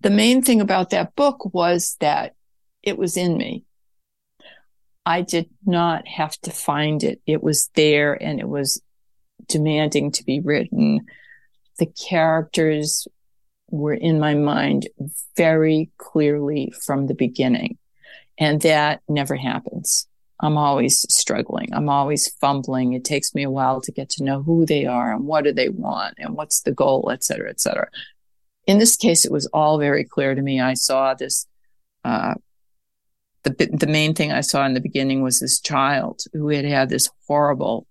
the main thing about that book was that it was in me. I did not have to find it. It was there and it was demanding to be written. The characters were in my mind very clearly from the beginning. And that never happens. I'm always struggling. I'm always fumbling. It takes me a while to get to know who they are and what do they want and what's the goal, et cetera, et cetera. In this case, it was all very clear to me. I saw this, uh, the, the main thing I saw in the beginning was this child who had had this horrible,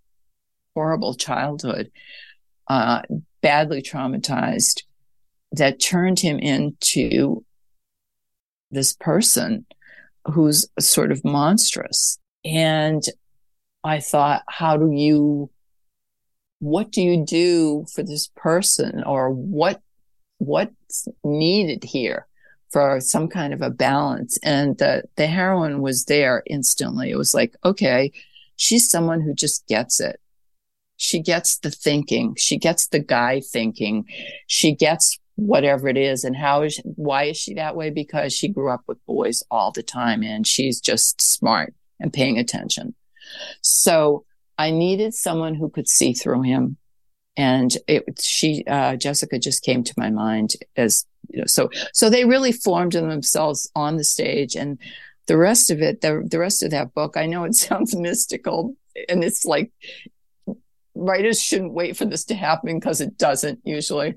horrible childhood, uh, badly traumatized that turned him into this person who's sort of monstrous. And I thought, how do you, what do you do for this person or what, what's needed here for some kind of a balance? And the, the heroine was there instantly. It was like, okay, she's someone who just gets it. She gets the thinking. She gets the guy thinking. She gets whatever it is and how is she, why is she that way because she grew up with boys all the time and she's just smart and paying attention so i needed someone who could see through him and it she uh, jessica just came to my mind as you know so so they really formed themselves on the stage and the rest of it the, the rest of that book i know it sounds mystical and it's like writers shouldn't wait for this to happen because it doesn't usually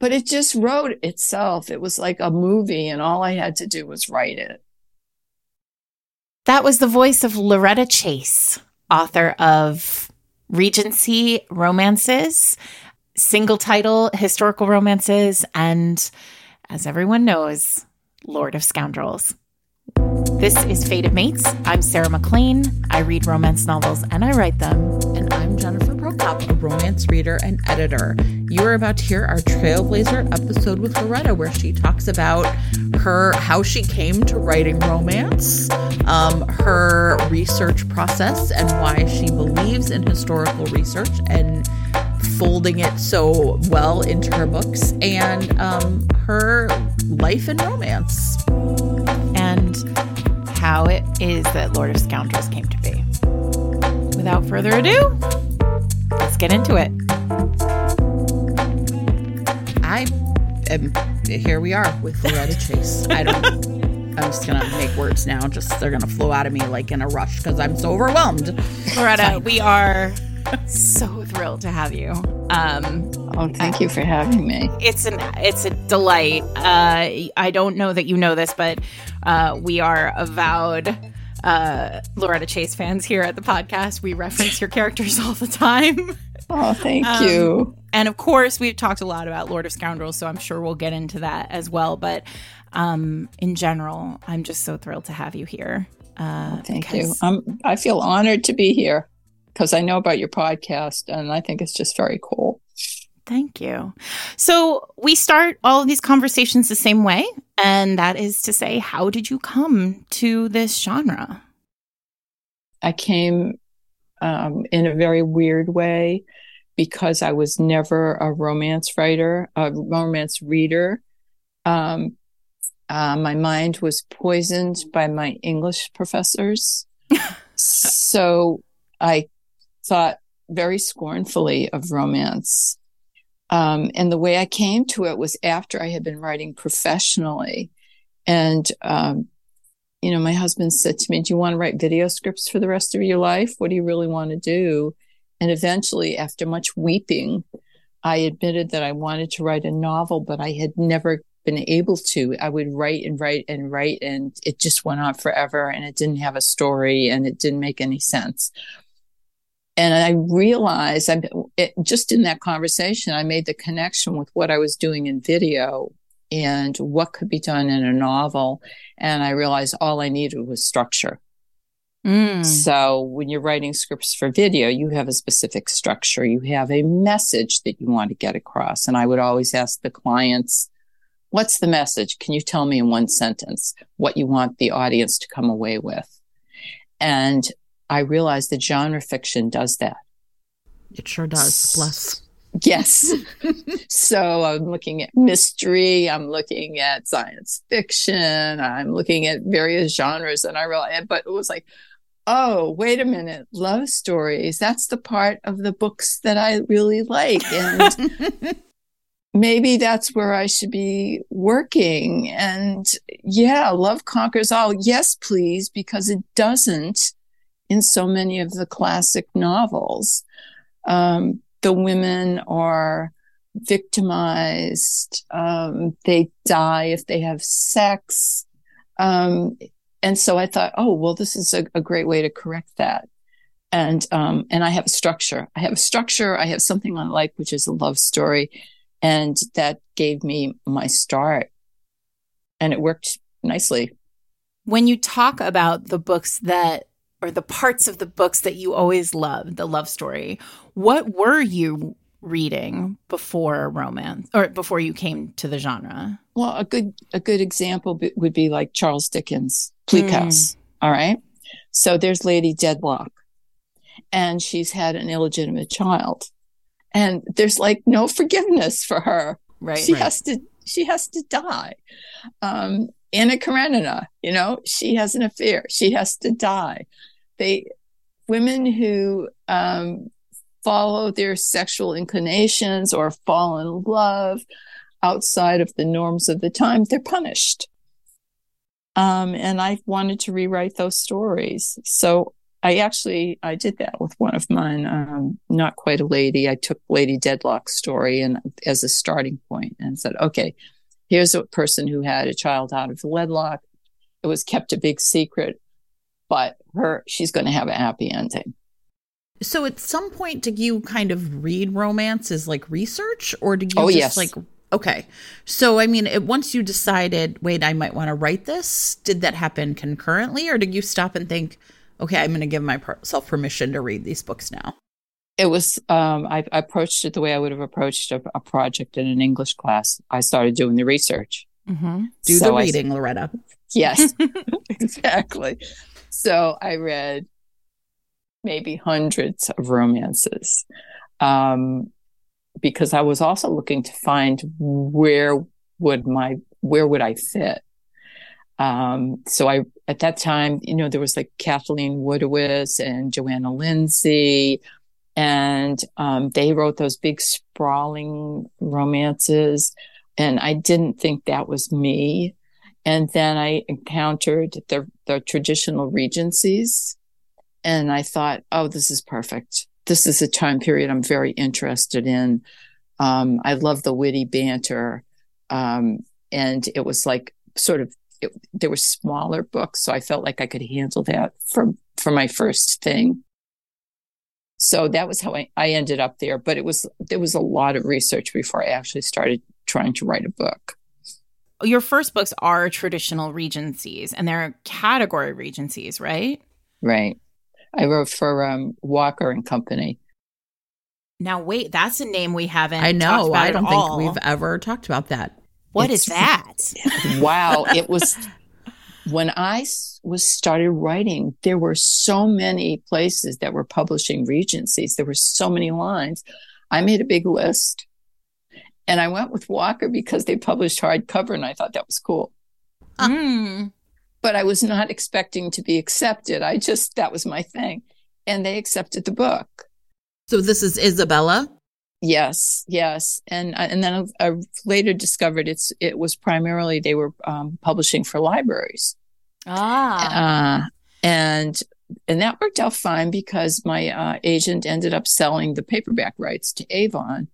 but it just wrote itself. It was like a movie, and all I had to do was write it. That was the voice of Loretta Chase, author of Regency Romances, single title historical romances, and as everyone knows, Lord of Scoundrels. This is Fated Mates. I'm Sarah MacLean. I read romance novels and I write them. And I'm Jennifer A romance reader and editor. You are about to hear our Trailblazer episode with Loretta, where she talks about her how she came to writing romance, um, her research process, and why she believes in historical research and folding it so well into her books, and um, her life and romance. And how it is that Lord of Scoundrels came to be. Without further ado, get into it. I am here we are with Loretta Chase. I don't I'm just gonna make words now, just they're gonna flow out of me like in a rush because I'm so overwhelmed. Loretta, we are so thrilled to have you. Um, oh, thank you for having me. It's an it's a delight. Uh, I don't know that you know this, but uh, we are avowed uh, Loretta Chase fans here at the podcast. We reference your characters all the time. Oh, thank um, you. And of course, we've talked a lot about Lord of Scoundrels, so I'm sure we'll get into that as well. But um, in general, I'm just so thrilled to have you here. Uh, oh, thank you. I'm, I feel honored to be here because I know about your podcast and I think it's just very cool. Thank you. So, we start all of these conversations the same way, and that is to say, how did you come to this genre? I came um, in a very weird way because I was never a romance writer, a romance reader. Um, uh, my mind was poisoned by my English professors. so I thought very scornfully of romance. Um, and the way I came to it was after I had been writing professionally. And, um, you know, my husband said to me, Do you want to write video scripts for the rest of your life? What do you really want to do? And eventually, after much weeping, I admitted that I wanted to write a novel, but I had never been able to. I would write and write and write, and it just went on forever, and it didn't have a story and it didn't make any sense and I realized I it, just in that conversation, I made the connection with what I was doing in video and what could be done in a novel. And I realized all I needed was structure. Mm. So when you're writing scripts for video, you have a specific structure. You have a message that you want to get across. And I would always ask the clients, what's the message? Can you tell me in one sentence what you want the audience to come away with? And I realized that genre fiction does that. It sure does. Bless. Yes. so I'm looking at mystery, I'm looking at science fiction, I'm looking at various genres, and I realized, but it was like, oh, wait a minute, love stories. That's the part of the books that I really like. And maybe that's where I should be working. And yeah, love conquers all. Yes, please, because it doesn't in so many of the classic novels. Um, the women are victimized. Um, they die if they have sex. Um, and so I thought, oh, well, this is a, a great way to correct that. And, um, and I have a structure. I have a structure. I have something I like, which is a love story. And that gave me my start. And it worked nicely. When you talk about the books that or the parts of the books that you always loved, the love story, what were you reading before romance or before you came to the genre? Well, a good a good example would be like Charles Dickens, Bleak mm. House. All right. So there's Lady Dedlock and she's had an illegitimate child. And there's like no forgiveness for her. Right. She right. has to she has to die. Um, Anna Karenina, you know, she has an affair. She has to die. They, women who um, follow their sexual inclinations or fall in love outside of the norms of the time, they're punished. Um, and I wanted to rewrite those stories. So I actually I did that with one of mine. Um, not quite a lady. I took Lady Dedlock's story and as a starting point and said, okay, here's a person who had a child out of wedlock. It was kept a big secret, but her, she's going to have a happy ending. So at some point, did you kind of read romance as like research or did you oh, just yes. like, okay. So, I mean, it, once you decided, wait, I might want to write this, did that happen concurrently or did you stop and think, okay, I'm going to give myself permission to read these books now? It was um, I, I, approached it the way I would have approached a, a, project in an English class. I started doing the research. Mm-hmm. Do so the reading, I, Loretta. Yes, exactly. So I read maybe hundreds of romances um, because I was also looking to find where would my where would I fit. Um, so I at that time, you know, there was like Kathleen Woodiwiss and Johanna Lindsey and um, they wrote those big sprawling romances. And i didn't think that was me. And then i encountered the, the traditional regencies. And i thought oh this is perfect. This is a time period i'm very interested in. Um, i love the witty banter. Um, and it was like sort of it, there were smaller books so i felt like i could handle that for for my first thing so that was how I, I ended up there. But it was there was a lot of research before I actually started trying to write a book. Your first books are traditional regencies, and they're category regencies, right? Right. I wrote for um, Walker and Company. Now, wait, that's a name we haven't. I know. I don't think we've ever talked about that. What it's, is that? wow, it was when I was started writing, there were so many places that were publishing Regencies. There were so many lines. I made a big list and I went with Walker because they published hardcover and I thought that was cool. Mm. But I was not expecting to be accepted. I just, that was my thing. And they accepted the book. So this is Isabella? Yes, yes, and uh, and then I later discovered it's it was primarily they were um, publishing for libraries. Ah, uh, and and that worked out fine because my uh, agent ended up selling the paperback rights to Avon,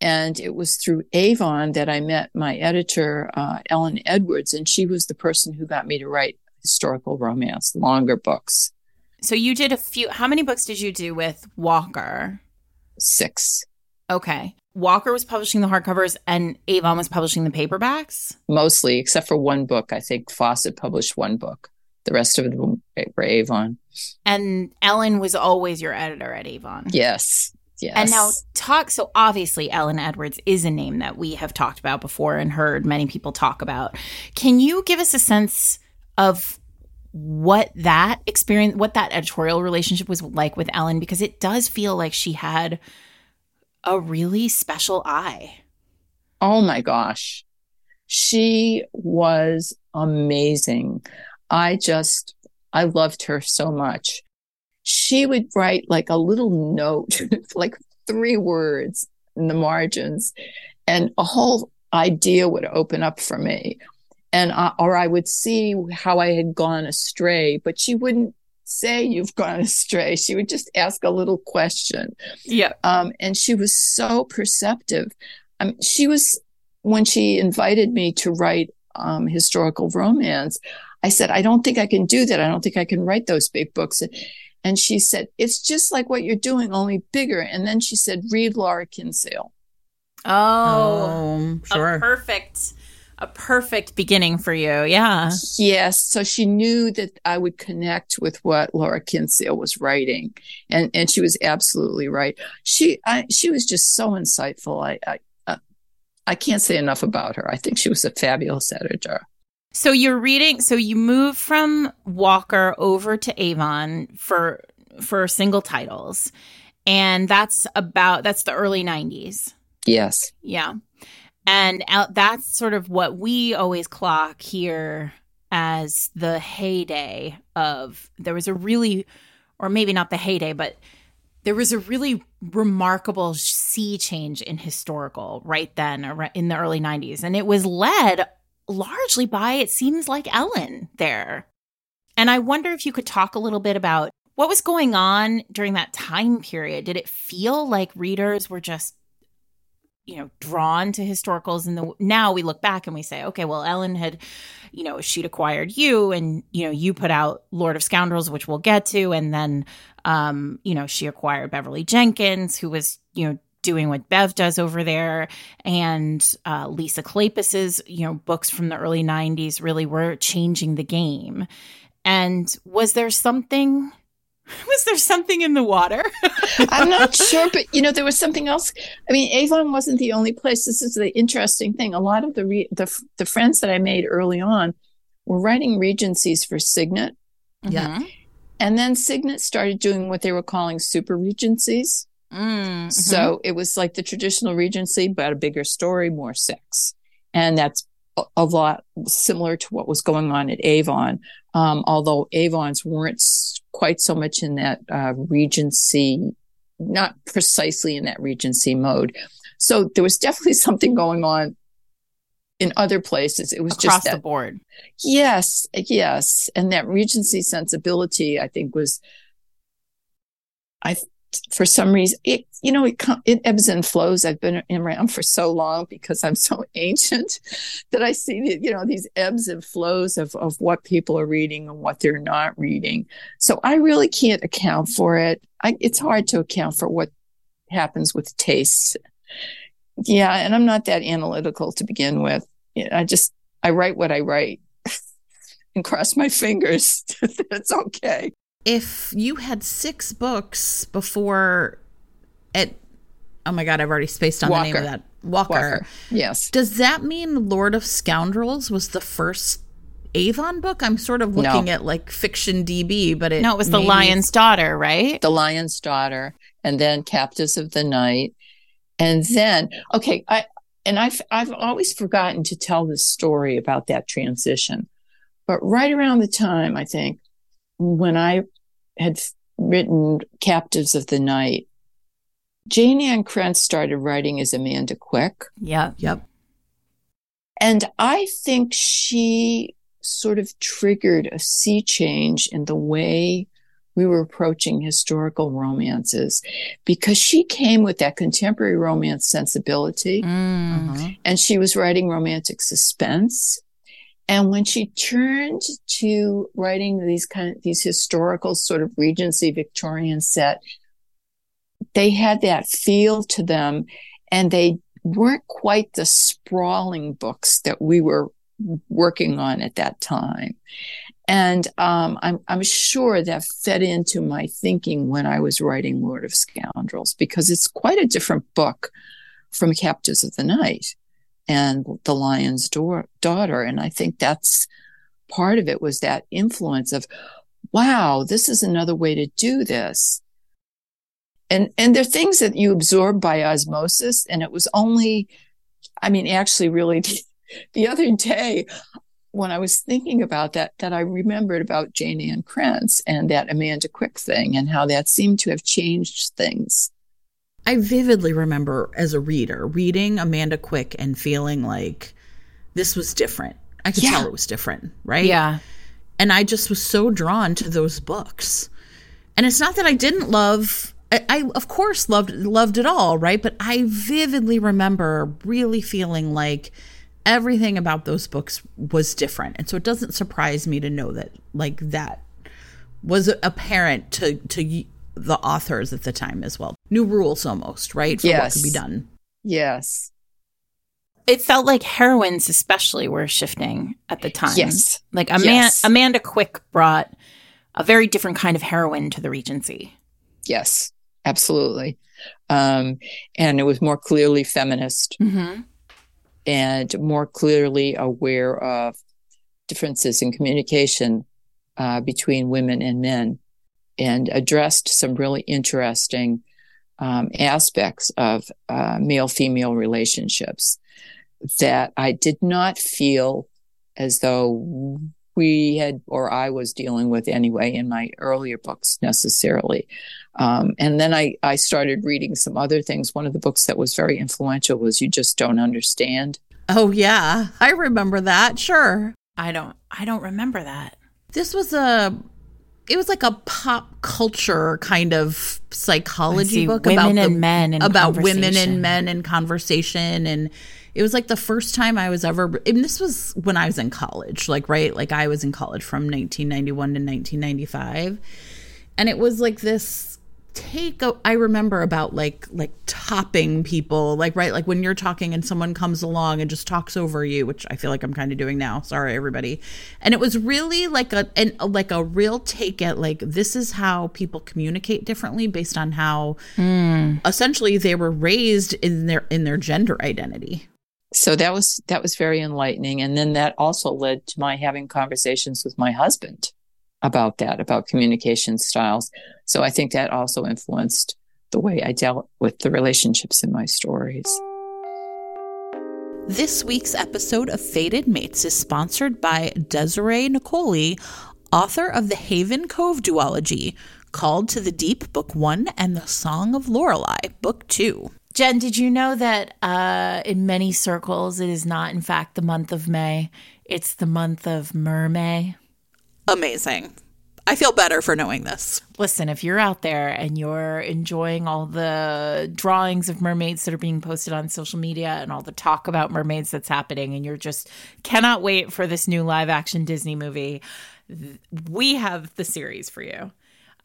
and it was through Avon that I met my editor uh, Ellen Edwards, and she was the person who got me to write historical romance, longer books. So you did a few. How many books did you do with Walker? Six. Okay. Walker was publishing the hardcovers and Avon was publishing the paperbacks? Mostly, except for one book. I think Fawcett published one book. The rest of them were Avon. And Ellen was always your editor at Avon. Yes. Yes. And now talk so obviously Ellen Edwards is a name that we have talked about before and heard many people talk about. Can you give us a sense of what that experience what that editorial relationship was like with Ellen because it does feel like she had a really special eye. Oh my gosh. She was amazing. I just, I loved her so much. She would write like a little note, like three words in the margins, and a whole idea would open up for me. And, I, or I would see how I had gone astray, but she wouldn't say you've gone astray. She would just ask a little question. Yeah. Um, and she was so perceptive. Um, she was, when she invited me to write um, historical romance, I said, I don't think I can do that. I don't think I can write those big books. And she said, It's just like what you're doing, only bigger. And then she said, Read Laura Kinsale. Oh, Oh, sure. a perfect, a perfect beginning for you. Yeah. Yes. So she knew that I would connect with what Laura Kinsale was writing. And, and she was absolutely right. She, I, she was just so insightful. I, I, uh, I can't say enough about her. I think she was a fabulous editor. So you're reading. So you move from Walker over to Avon for for single titles, and that's about that's the early '90s. Yes. Yeah, and out, that's sort of what we always clock here as the heyday of. There was a really, or maybe not the heyday, but there was a really remarkable sea change in historical right then in the early 90s and it was led largely by it seems like Ellen there. And I wonder if you could talk a little bit about what was going on during that time period. Did it feel like readers were just you know drawn to historicals and the now we look back and we say okay well Ellen had you know she'd acquired you and you know you put out Lord of Scoundrels which we'll get to and then um you know she acquired Beverly Jenkins who was you know doing what Bev does over there, and uh, Lisa Kleypas's you know books from the early '90s really were changing the game. And was there something? Was there something in the water? I'm not sure, but you know, there was something else. I mean, Avon wasn't the only place. This is the interesting thing. A lot of the re- the the friends that I made early on were writing regencies for Signet. Yeah. Mm-hmm. And then Signet started doing what they were calling super regencies. Mm-hmm. So it was like the traditional Regency, but a bigger story, more sex. And that's a, lot similar to what was going on at Avon. Um, although Avons weren't quite so much in that uh, Regency, not precisely in that Regency mode. So there was definitely something going on in other places. It was across just that, the board. Yes, yes. And that Regency sensibility, I think, was, I, for some reason, it, you know, it, it ebbs and flows. I've been around for so long because I'm so ancient that I see, you know, these ebbs and flows of, of what people are reading and what they're not reading. So I really can't account for it. I, it's hard to account for what happens with tastes. Yeah. And I'm not that analytical to begin with. I just, I write what I write and cross my fingers. That's okay. If you had six books before it, oh my God, I've already spaced on Walker. the name of that. Walker. Walker. Yes. Does that mean Lord of Scoundrels was the first Avon book? I'm sort of looking No. at like fiction DB, but it No, it was the maybe- Lion's Daughter, right? The Lion's Daughter, and then Captives of the Night. And then, okay, I, and I've, I've always forgotten to tell this story about that transition. But right around the time, I think, when I had written Captives of the Night, Jayne Ann Krentz started writing as Amanda Quick. Yeah. Yep. And I think she sort of triggered a sea change in the way we were approaching historical romances because she came with that contemporary romance sensibility Mm. Uh-huh. and she was writing romantic suspense. And when she turned to writing these kind of these historical sort of Regency Victorian set, they had that feel to them and they weren't quite the sprawling books that we were working on at that time. And um, I'm, I'm sure that fed into my thinking when I was writing Lord of Scoundrels, because it's quite a different book from Captives of the Night and The Lion's Door- Daughter. And I think that's part of it was that influence of, wow, this is another way to do this. and and they're things that you absorb by osmosis and it was only i mean actually really the, the other day when i was thinking about that that i remembered about jayne ann krentz and that amanda quick thing and how that seemed to have changed things I vividly remember as a reader reading Amanda Quick and feeling like this was different. I could Yeah. tell it was different, right? Yeah. and I just was so drawn to those books. And it's not that I didn't love I, I of course loved loved it all, right? But I vividly remember really feeling like everything about those books was different. And so it doesn't surprise me to know that like that was apparent to to the authors at the time as well. New rules almost, right? For what Yes. could be done. yes It felt like heroines, especially, were shifting at the time. Yes. Like Ama- Yes. Amanda Quick brought a very different kind of heroine to the Regency. yes absolutely um and it was more clearly feminist Mm-hmm. and more clearly aware of differences in communication uh, between women and men and addressed some really interesting um, aspects of uh, male female relationships that I did not feel as though we had, or I was dealing with anyway in my earlier books necessarily. Um, and then I, I started reading some other things. One of the books that was very influential was You Just Don't Understand. Oh yeah, I remember that. Sure. I don't. I don't remember that. this was a it was like a pop culture kind of psychology book women about and men and about women and men and conversation and it was like the first time I was ever and this was when I was in college like right? Like I was in college from 1991 to 1995 and it was like this take a, I remember about like like topping people like right like when you're talking and someone comes along and just talks over you which I feel like I'm kind of doing now sorry everybody. And it was really like a and like a real take at like this is how people communicate differently based on how hmm. essentially they were raised in their in their gender identity. So that was that was very enlightening. And then that also led to my having conversations with my husband about that about communication styles so i think that also influenced the way i dealt with the relationships in my stories This week's episode of Fated Mates is sponsored by Desiree Nicoli, author of the Haven Cove duology, Called to the Deep, Book One, and The Song of Lorelei, Book Two. Jen, did you know that uh, in many circles it is not, in fact, the month of May? It's the month of Mermay. Amazing. I feel better for knowing this. Listen, if you're out there and you're enjoying all the drawings of mermaids that are being posted on social media and all the talk about mermaids that's happening, and you're just cannot wait for this new live action Disney movie, we have the series for you.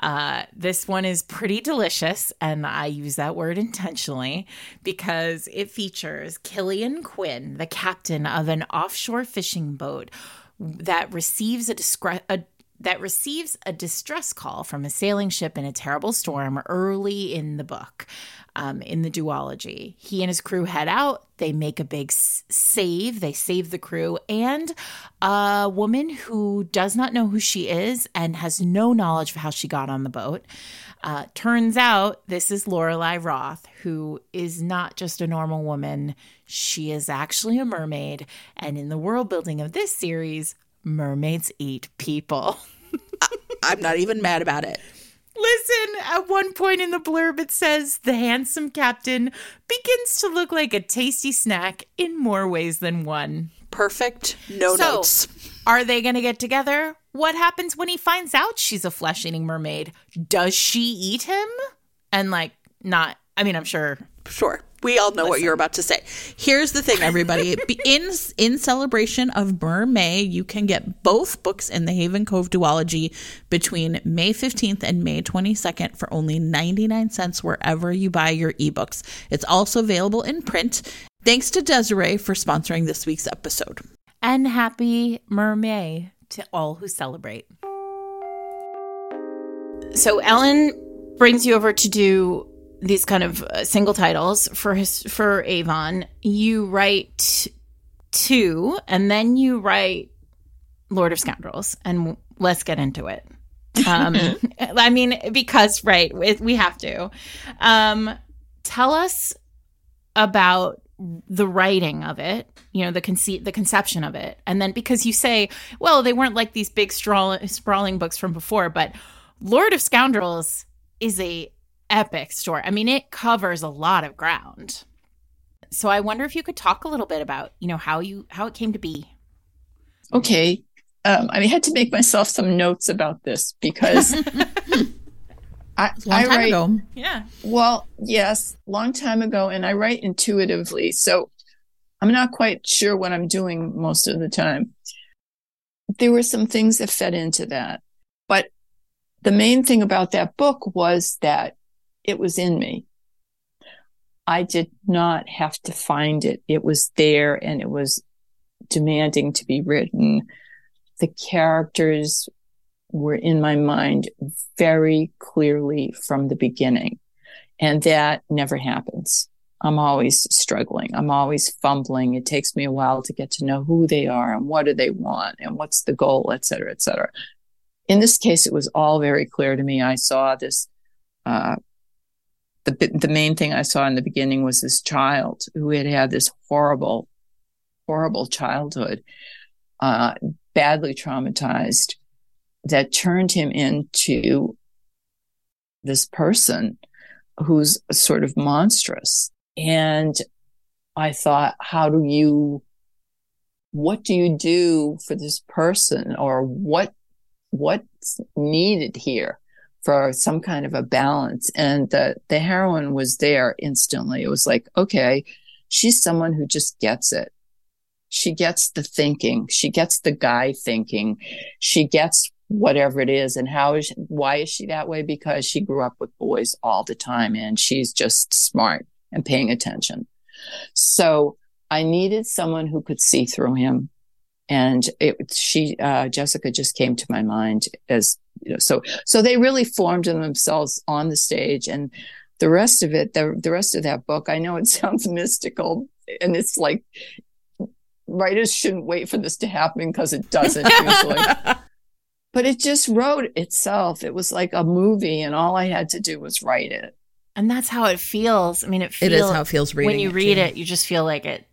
Uh, this one is pretty delicious, and I use that word intentionally because it features Killian Quinn, the captain of an offshore fishing boat that receives a, discre- a that receives a distress call from a sailing ship in a terrible storm early in the book. Um, in the duology, he and his crew head out. They make a big s- save. They save the crew and a woman who does not know who she is and has no knowledge of how she got on the boat. Uh, turns out this is Lorelei Roth, who is not just a normal woman. She is actually a mermaid. And in the world building of this series, mermaids eat people. I'm not even mad about it. Listen, at one point in the blurb, it says the handsome captain begins to look like a tasty snack in more ways than one. Perfect. No So- notes. Are they going to get together? What happens when he finds out she's a flesh eating mermaid? Does she eat him? And, like, not, I mean, I'm sure. Sure. We all know what you're about to say. Here's the thing, everybody. In in celebration of Mermay, you can get both books in the Haven Cove duology between May 15th and May 22nd for only 99 cents wherever you buy your ebooks. It's also available in print. Thanks to Desiree for sponsoring this week's episode. And happy mermaid to all who celebrate. So, Ellen brings you over to do these kind of uh, single titles for his for Avon. You write two, and then you write Lord of Scoundrels, and let's get into it. Um, I mean, because right, we have to. Um, tell us about the writing of it, you know, the conceit, the conception of it, and then because you say, well, they weren't like these big sprawling books from before, but Lord of Scoundrels is a epic story. I mean, it covers a lot of ground. So I wonder if you could talk a little bit about, you know, how you how it came to be. Okay. Um, I had to make myself some notes about this because I, long time write, ago. Yeah. Well, yes, long time ago, and I write intuitively, so I'm not quite sure what I'm doing most of the time. There were some things that fed into that, but the main thing about that book was that it was in me. I did not have to find it. It was there and it was demanding to be written. The characters were in my mind very clearly from the beginning. And that never happens. I'm always struggling. I'm always fumbling. It takes me a while to get to know who they are and what do they want and what's the goal, et cetera, et cetera. In this case, it was all very clear to me. I saw this, uh, the, the main thing I saw in the beginning was this child who had had this horrible, horrible childhood, uh, badly traumatized that turned him into this person who's sort of monstrous. And I thought, how do you, what do you do for this person or what, what's needed here for some kind of a balance? And the, the heroine was there instantly. It was like, okay, she's someone who just gets it. She gets the thinking. She gets the guy thinking. She gets whatever it is and how is why is she that way? Because she grew up with boys all the time and she's just smart and paying attention. So i needed someone who could see through him and it she uh, jessica just came to my mind as you know so so they really formed themselves on the stage and the rest of it the, the rest of that book i know it sounds mystical and it's like writers shouldn't wait for this to happen because it doesn't usually but it just wrote itself. It was like a movie, and all I had to do was write it. And that's how it feels. I mean, it feels, it is how it feels reading when you it read too. it. You just feel like it.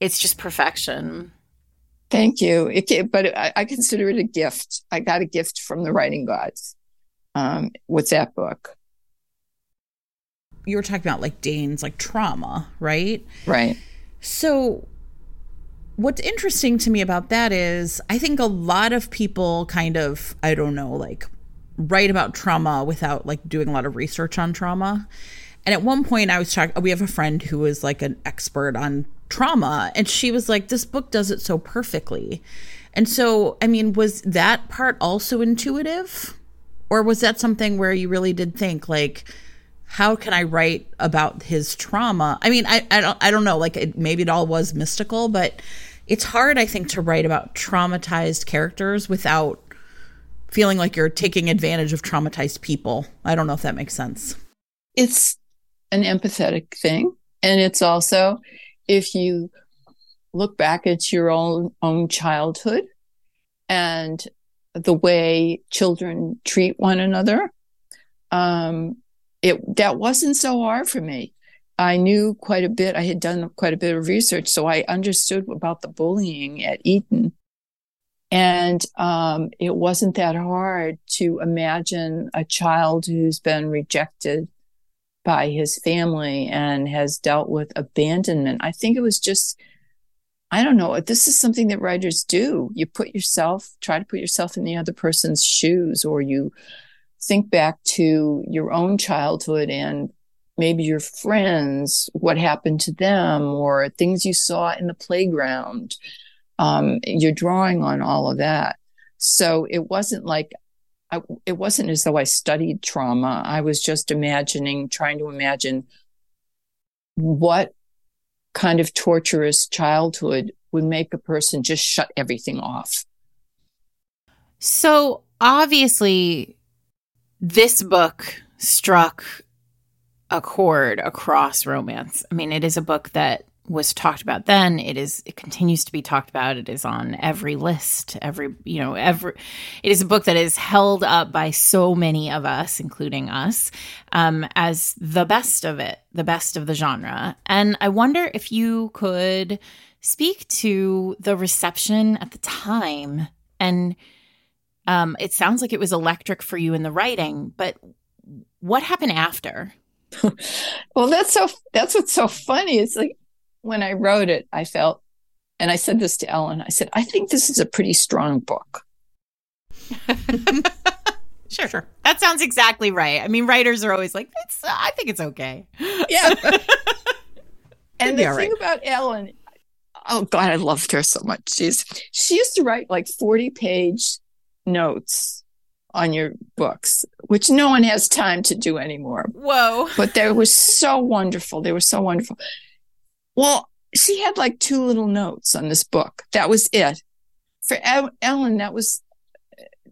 It's just perfection. Thank you. It, but I, I, consider it a gift. I got a gift from the writing gods um, with that book. You were talking about like Dain's like trauma, right? Right. So what's interesting to me about that is I think a lot of people kind of, I don't know, like write about trauma without like doing a lot of research on trauma. And at one point I was talking we have a friend who is like an expert on trauma and she was like this book does it so perfectly. And so, I mean, was that part also intuitive? Or was that something where you really did think like how can I write about his trauma? I mean, I, I don't I don't know. Like it, maybe it all was mystical, but it's hard, I think, to write about traumatized characters without feeling like you're taking advantage of traumatized people. I don't know if that makes sense. It's an empathetic thing. And it's also if you look back at your own own childhood and the way children treat one another, um, it that wasn't so hard for me. I knew quite a bit. I had done quite a bit of research, so I understood about the bullying at Eton. And um, it wasn't that hard to imagine a child who's been rejected by his family and has dealt with abandonment. I think it was just, I don't know, this is something that writers do. You put yourself, try to put yourself in the other person's shoes, or you think back to your own childhood and maybe your friends, what happened to them, or things you saw in the playground. Um, you're drawing on all of that. So it wasn't like, I, it wasn't as though I studied trauma. I was just imagining, trying to imagine what kind of torturous childhood would make a person just shut everything off. So obviously, this book struck a chord across romance. I mean, it is a book that was talked about then. It is it continues to be talked about. It is on every list, every you know, every it is a book that is held up by so many of us, including us, um, as the best of it, the best of the genre. And I wonder if you could speak to the reception at the time and um, it sounds like it was electric for you in the writing, but what happened after? well, that's so that's what's so funny. It's like when I wrote it, I felt, and I said this to Ellen, I said, I think this is a pretty strong book. sure, sure. That sounds exactly right. I mean, writers are always like, it's, uh, I think it's okay. Yeah. and the thing right. about Ellen, oh God, I loved her so much. She's, she used to write like 40 page notes on your books, which no one has time to do anymore. Whoa. But they were so wonderful. They were so wonderful. Well, she had like two little notes on this book. That was it. For Ellen, that was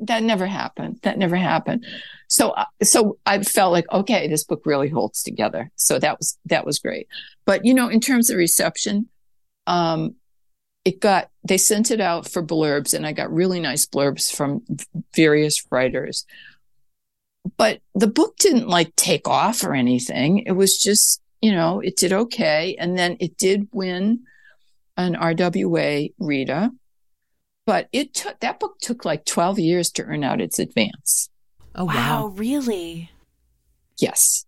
that never happened. That never happened. So, uh, so I felt like, okay, this book really holds together. So that was that was great. But you know, in terms of reception, um, it got they sent it out for blurbs, and I got really nice blurbs from various writers. But the book didn't like take off or anything. It was just you know, it did okay. And then it did win an RWA Rita, but it took that book took like 12 years to earn out its advance. Oh, wow. wow. Really? Yes.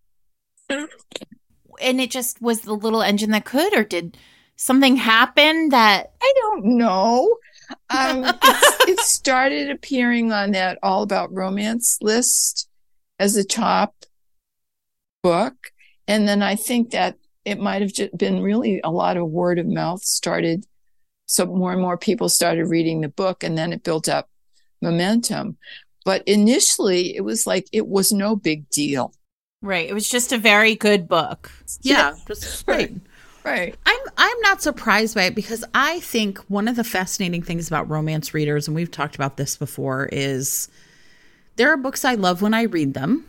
And it just was the little engine that could, or did something happened that I don't know. Um, it started appearing on that All About Romance list as a top book. And then I think that it might have just been really a lot of word of mouth started. So more and more people started reading the book and then it built up momentum. But initially it was like, it was no big deal. Right. It was just a very good book. Yeah. Just right. Right. I'm I'm not surprised by it because I think one of the fascinating things about romance readers, and we've talked about this before, is there are books I love when I read them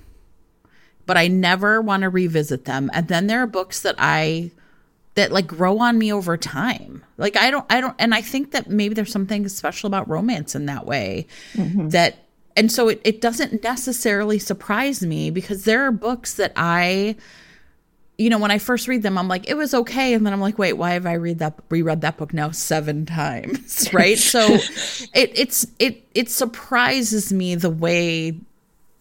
but I never want to revisit them. And then there are books that I that like grow on me over time. Like I don't I don't and I think that maybe there's something special about romance in that way mm-hmm. that and so it, it doesn't necessarily surprise me because there are books that I you know, when I first read them, I'm like, it was okay. And then I'm like, wait, why have I read that reread that book now seven times? Right. so it it's it it surprises me the way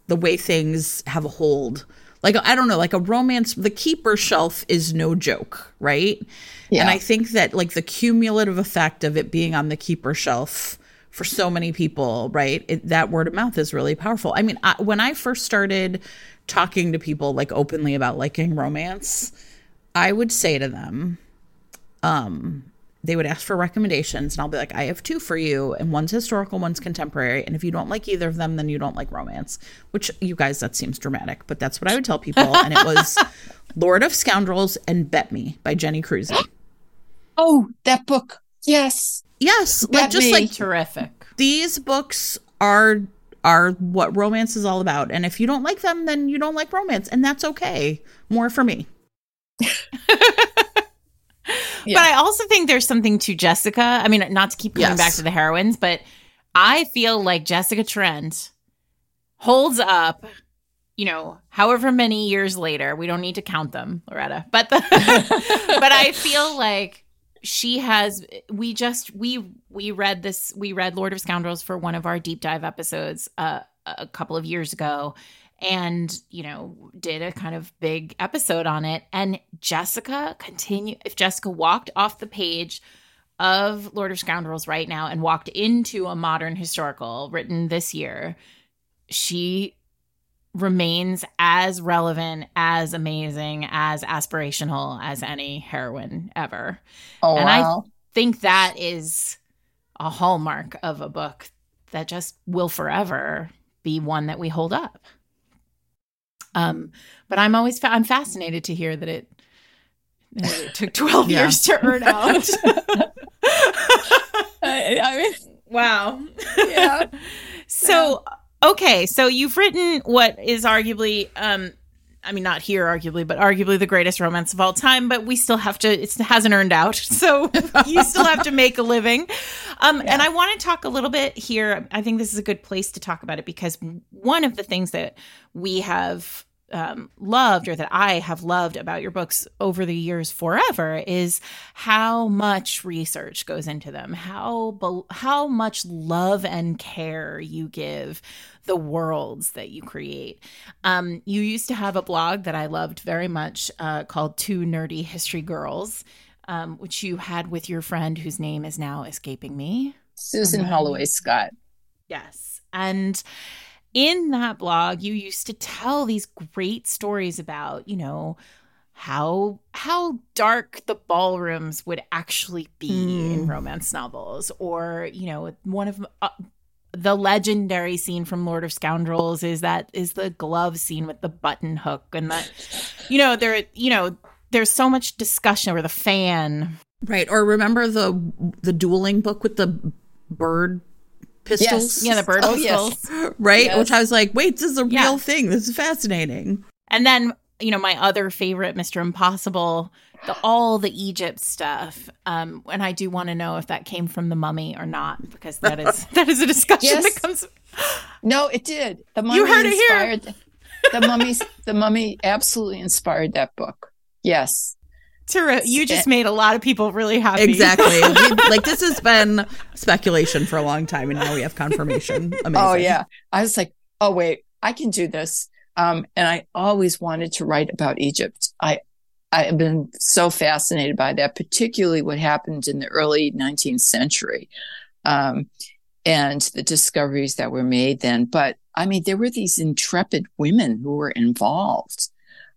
the way things have a hold like I don't know, like a romance the keeper shelf is no joke, right? Yeah. And I think that like the cumulative effect of it being on the keeper shelf for so many people, right? It, that word of mouth is really powerful. I mean, I, when I first started talking to people like openly about liking romance, I would say to them, um, they would ask for recommendations and I'll be like, I have two for you, and one's historical, one's contemporary. And if you don't like either of them, then you don't like romance. Which you guys, that seems dramatic, but that's what I would tell people. and it was Lord of Scoundrels and Bet Me by Jenny Crusie. Oh, that book. Yes. Yes. Bet like just me. like terrific. These books are are what romance is all about. And if you don't like them, then you don't like romance. And that's okay. More for me. yeah. But I also think there's something to Jessica. I mean, not to keep coming yes. back to the heroines, but I feel like Jessica Trent holds up, you know, however many years later. We don't need to count them, Loretta. But the, but I feel like she has we just we we read this we read Lord of Scoundrels for one of our deep dive episodes uh, a couple of years ago and you know did a kind of big episode on it. And jessica continue if jessica walked off the page of lord of scoundrels right now and walked into a modern historical written this year she remains as relevant as amazing as aspirational as any heroine ever oh, and wow. i think that is a hallmark of a book that just will forever be one that we hold up um, but I'm always fa- I'm fascinated to hear that it, it took 12 yeah. years to earn out. I, I mean, wow. Yeah. so, yeah. Okay, so you've written what is arguably um I mean, not here, arguably, but arguably the greatest romance of all time. But we still have to, it hasn't earned out. So you still have to make a living. Um, yeah. And I want to talk a little bit here. I think this is a good place to talk about it because one of the things that we have um, loved or that I have loved about your books over the years forever is how much research goes into them, how how much love and care you give the worlds that you create. Um, you used to have a blog that I loved very much uh, called Two Nerdy History Girls, um, which you had with your friend whose name is now escaping me, Susan Holloway Scott. Yes, and in that blog you used to tell these great stories about you know how how dark the ballrooms would actually be mm. in romance novels or you know one of uh, the legendary scene from Lord of Scoundrels is that is the glove scene with the button hook and that you know there you know there's so much discussion over the fan right or remember the the dueling book with the bird pistols. Yes. Yeah, the bird oh, pistols. Yes. Right? Yes. Which I was like, wait, this is a yeah. real thing. This is fascinating. And then, you know, my other favorite, Mr. Impossible, the all the Egypt stuff. Um, and I do want to know if that came from the mummy or not, because that is that is a discussion yes. that comes No, it did. The mummy you heard inspired, it here. the mummy the mummy absolutely inspired that book. Yes. You just made a lot of people really happy. Exactly. like this has been speculation for a long time, and now we have confirmation. Amazing. Oh yeah, I was like, oh wait, I can do this. Um, and I always wanted to write about Egypt. I I have been so fascinated by that, particularly what happened in the early 19th century, um, and the discoveries that were made then. But I mean, there were these intrepid women who were involved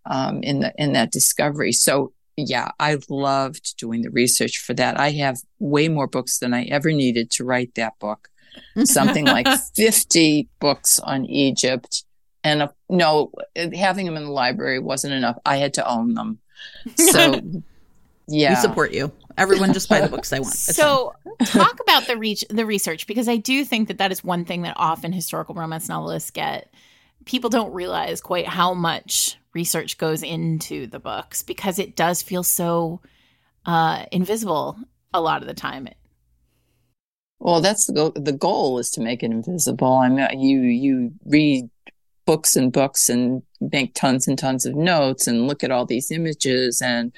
um, in the in that discovery. So yeah, I loved doing the research for that. I have way more books than I ever needed to write that book. Something like 50 books on Egypt. And a, no, having them in the library wasn't enough. I had to own them. So, yeah. We support you. Everyone just buy the books they want. It's so, talk about the reach, the research, because I do think that that is one thing that often historical romance novelists get. People don't realize quite how much research goes into the books because it does feel so uh, invisible a lot of the time. Well, that's the goal. The goal is to make it invisible. I mean, you you read books and books and make tons and tons of notes and look at all these images and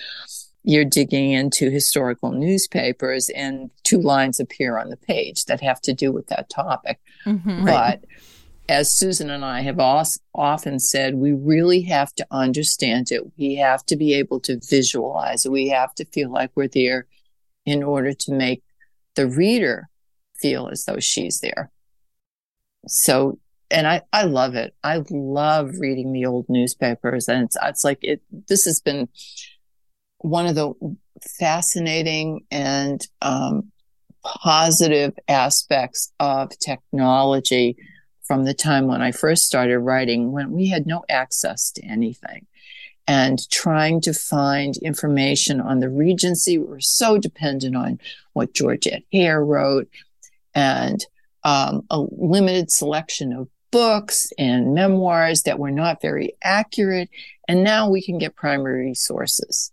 you're digging into historical newspapers and two lines appear on the page that have to do with that topic. Mm-hmm, but right as Susan and I have often said, we really have to understand it. We have to be able to visualize it. We have to feel like we're there in order to make the reader feel as though she's there. So, and I, I love it. I love reading the old newspapers and it's, it's like it, this has been one of the fascinating and, um, positive aspects of technology from the time when I first started writing, when we had no access to anything. And trying to find information on the Regency, we were so dependent on what Georgette Heyer wrote and um, a limited selection of books and memoirs that were not very accurate. And now we can get primary sources.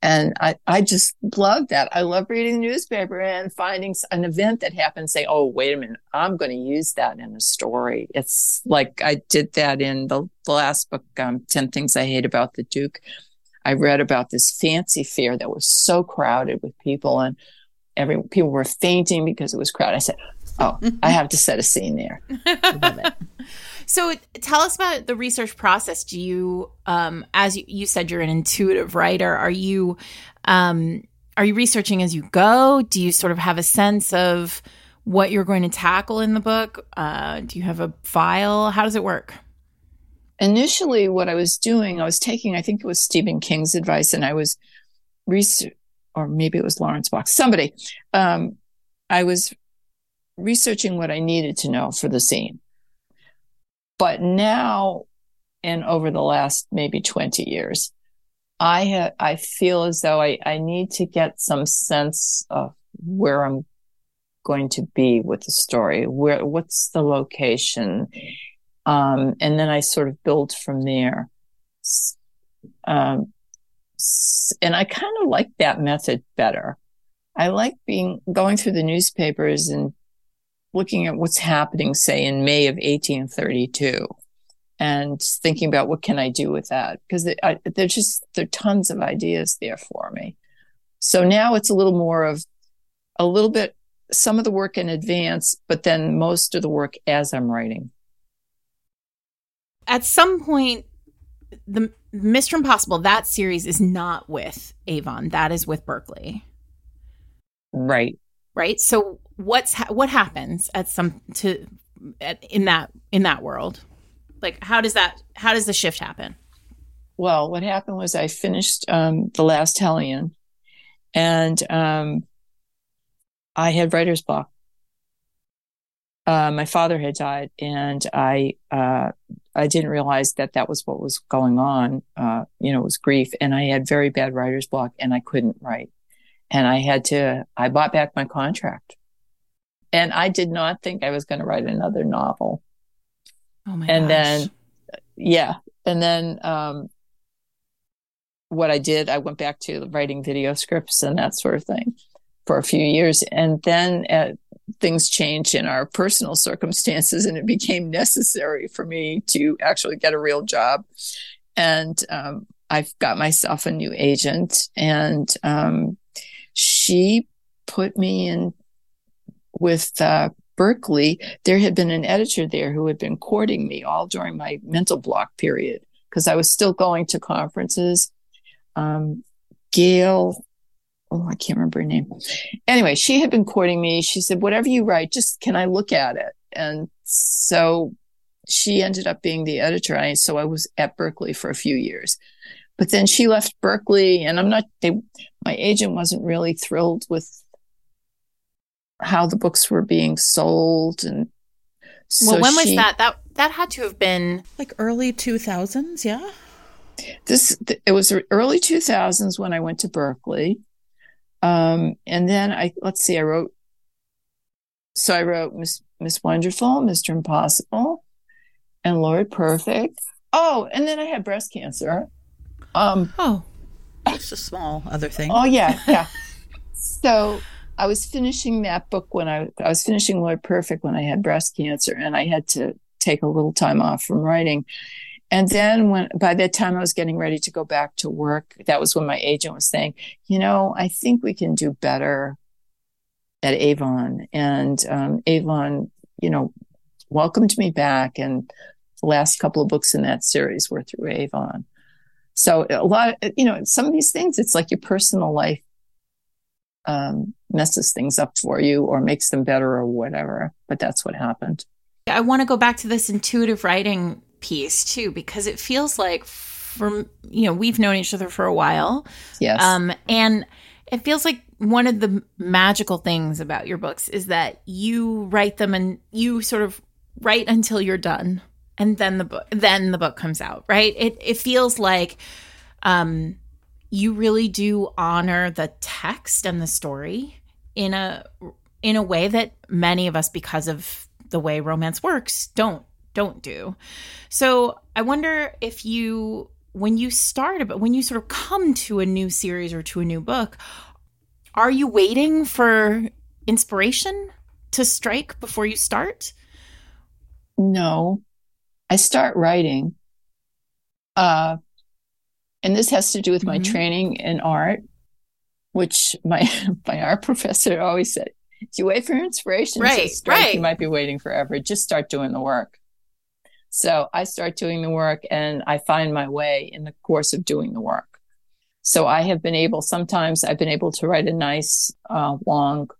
And I, I just love that. I love reading the newspaper and finding an event that happened, say, oh, wait a minute, I'm going to use that in a story. It's like I did that in the, the last book, um, 10 Things I Hate About the Duke. I read about this fancy fair that was so crowded with people and every people were fainting because it was crowded. I said, oh, I have to set a scene there. So tell us about the research process. Do you, um, as you, said, you're an intuitive writer. Are you, um, are you researching as you go? Do you sort of have a sense of what you're going to tackle in the book? Uh, do you have a file? How does it work? Initially, what I was doing, I was taking, I think it was Stephen King's advice, and I was research, or maybe it was Lawrence Block, somebody. Um, I was researching what I needed to know for the scene. But now, and over the last maybe 20 years, I ha- I feel as though I, I need to get some sense of where I'm going to be with the story. Where what's the location? Um, and then I sort of build from there. um, and I kind of like that method better. I like being going through the newspapers and looking at what's happening, say in May of 1832 and thinking about what can I do with that? Because there's just, there are tons of ideas there for me. So now it's a little more of a little bit, some of the work in advance, but then most of the work as I'm writing. At some point, the Mr. Impossible, that series is not with Avon. That is with Berkley. Right. Right. So what's ha- what happens at some to at, in that in that world? Like how does that how does the shift happen? Well, what happened was I finished um, the last Hellion, and um, I had writer's block. Uh, my father had died, and I uh, I didn't realize that that was what was going on. Uh, you know, it was grief, and I had very bad writer's block, and I couldn't write, and I had to. I bought back my contract, and I did not think I was going to write another novel. Oh my! And gosh. then, yeah, and then um, what I did, I went back to writing video scripts and that sort of thing for a few years, and then uh, things changed in our personal circumstances, and it became necessary for me to actually get a real job, and um, I've got myself a new agent, and um, she put me in with uh, Berkley, there had been an editor there who had been courting me all during my mental block period because I was still going to conferences. Um, Gail, oh, I can't remember her name. Anyway, she had been courting me. She said, whatever you write, just can I look at it? And so she ended up being the editor. I, so I was at Berkley for a few years. But then she left Berkley, and I'm not, they, my agent wasn't really thrilled with how the books were being sold and so well when she, was that? That that had to have been like early 2000s yeah. This it was early 2000s when i went to berkley. Um, and then i let's see i wrote so i wrote miss miss wonderful mr impossible and lord perfect. Oh and then i had breast cancer. Um oh it's a small other thing. Oh yeah yeah. So I was finishing that book when I, I was finishing Lord Perfect when I had breast cancer and I had to take a little time off from writing. And then when by that time I was getting ready to go back to work, that was when my agent was saying, you know, I think we can do better at Avon. And um, Avon, you know, welcomed me back. And the last couple of books in that series were through Avon. So a lot, of, you know, some of these things, it's like your personal life um, messes things up for you or makes them better or whatever. But that's what happened. I want to go back to this intuitive writing piece too, because it feels like from, you know, we've known each other for a while. Yes. Um, and it feels like one of the magical things about your books is that you write them and you sort of write until you're done and then the book then the book comes out right it it feels like um you really do honor the text and the story in a in a way that many of us because of the way romance works don't don't do. So, I wonder if you when you start but when you sort of come to a new series or to a new book, are you waiting for inspiration to strike before you start? No. I start writing. Uh and this has to do with my mm-hmm. training in art, which my my art professor always said, if you wait for inspiration right, strike, right. you might be waiting forever. Just start doing the work. So I start doing the work and I find my way in the course of doing the work. So I have been able, sometimes I've been able to write a nice, uh, long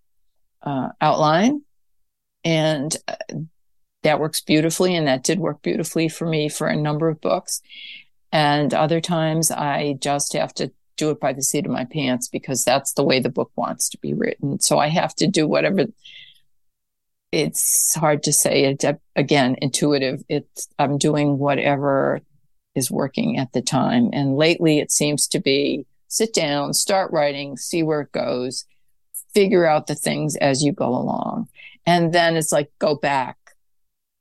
uh, outline and uh, that works beautifully. And that did work beautifully for me for a number of books. And other times I just have to do it by the seat of my pants because that's the way the book wants to be written. So I have to do whatever. It's hard to say again, intuitive. It's, I'm doing whatever is working at the time. And lately it seems to be sit down, start writing, see where it goes, figure out the things as you go along. And then it's like go back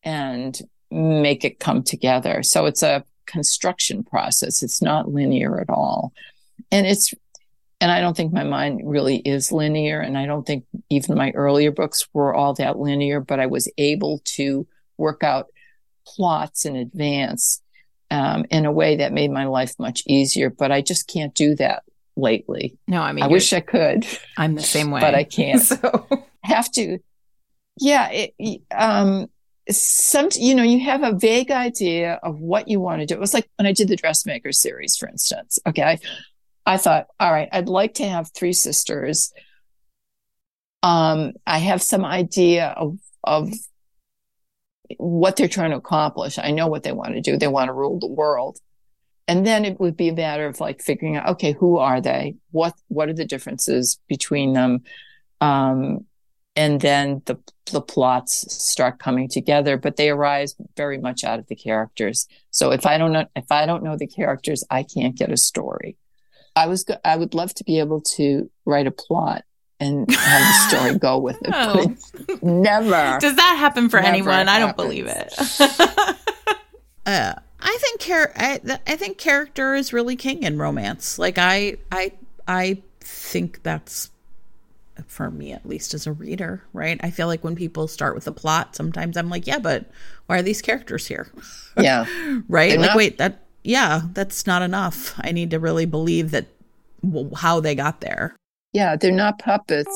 and make it come together. So it's a construction process. It's not linear at all. And it's, and I don't think my mind really is linear. And I don't think even my earlier books were all that linear, but I was able to work out plots in advance um, in a way that made my life much easier. But I just can't do that lately. No, I mean, I wish I could. I'm the same way, but I can't. so have to. Yeah, it, um, some you know you have a vague idea of what you want to do. It was like when I did the dressmaker series, for instance. Okay, I, thought, all right, I'd like to have three sisters. Um, I have some idea of of what they're trying to accomplish. I know what they want to do. They want to rule the world. And then it would be a matter of like figuring out, okay, who are they? What, what are the differences between them? Um, and then the, the plots start coming together, but they arise very much out of the characters. So if I don't know, if I don't know the characters, I can't get a story. I was, I would love to be able to write a plot and have the story go with it. No. never. Does that happen for Never anyone? I don't believe it. uh, I think char- I, th- I think character is really king in romance. Like I I I think that's for me at least as a reader, right? I feel like when people start with a plot, sometimes I'm like, yeah, but why are these characters here? Yeah. right? They're like not- wait, that yeah, that's not enough. I need to really believe that w- how they got there. Yeah. They're not puppets.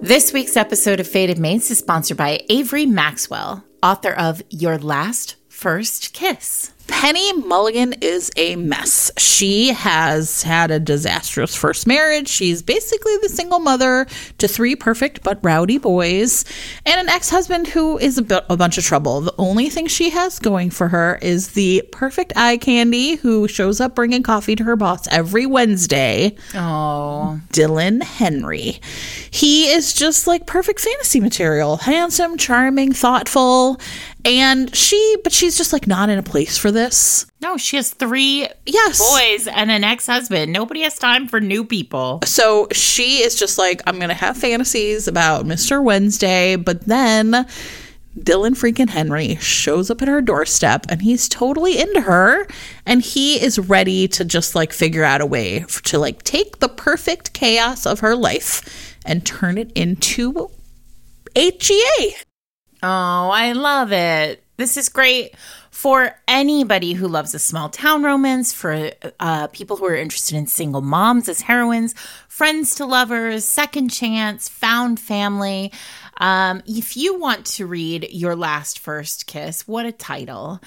This week's episode of Fated Mates is sponsored by Avery Maxwell, author of Your Last First Kiss. Penny Mulligan is a mess. She has had a disastrous first marriage. She's basically the single mother to three perfect but rowdy boys and an ex husband who is a, bit, a bunch of trouble. The only thing she has going for her is the perfect eye candy who shows up bringing coffee to her boss every Wednesday. Oh, Dylan Henry. He is just like perfect fantasy material. Handsome, charming, thoughtful. And she, but she's just like not in a place for this. no, she has three Yes. boys and an ex husband. Nobody has time for new people. So she is just like, I'm going to have fantasies about Mr. Wednesday, but then Dylan freaking Henry shows up at her doorstep and he's totally into her and he is ready to just like figure out a way to like take the perfect chaos of her life and turn it into HEA. Oh, I love it. This is great for anybody who loves a small town romance, for uh, people who are interested in single moms as heroines, friends to lovers, second chance, found family. Um, if you want to read Your Last First Kiss, what a title.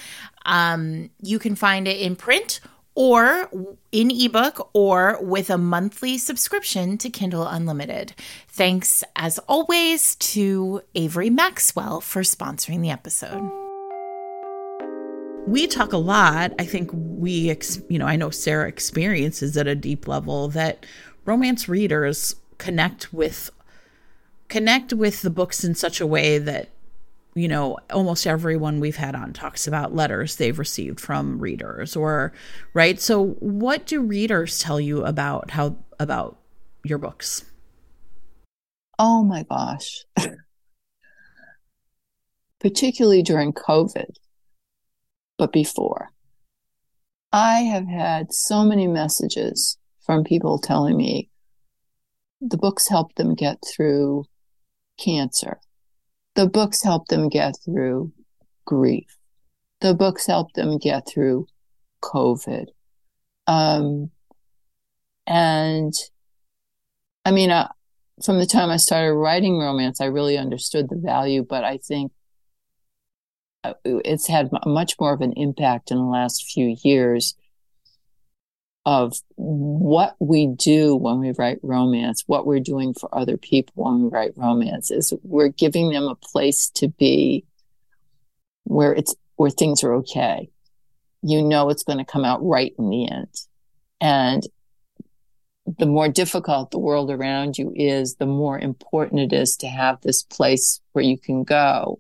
Um, you can find it in print or in ebook or with a monthly subscription to Kindle Unlimited. Thanks, as always, to Avery Maxwell for sponsoring the episode. we talk a lot i think we ex- you know i know sarah experiences at a deep level that romance readers connect with connect with the books in such a way that you know almost everyone we've had on talks about letters they've received from readers or right so what do readers tell you about how about your books Oh my gosh. Particularly during COVID, but before. I have had so many messages from people telling me the books helped them get through cancer. The books helped them get through grief. The books helped them get through COVID. Um, and I mean, uh, from the time I started writing romance, I really understood the value, but I think uh, it's had much more of an impact in the last few years of what we do when we write romance, what we're doing for other people when we write romance is we're giving them a place to be where it's where things are okay. You know it's going to come out right in the end. And the more difficult the world around you is, the more important it is to have this place where you can go.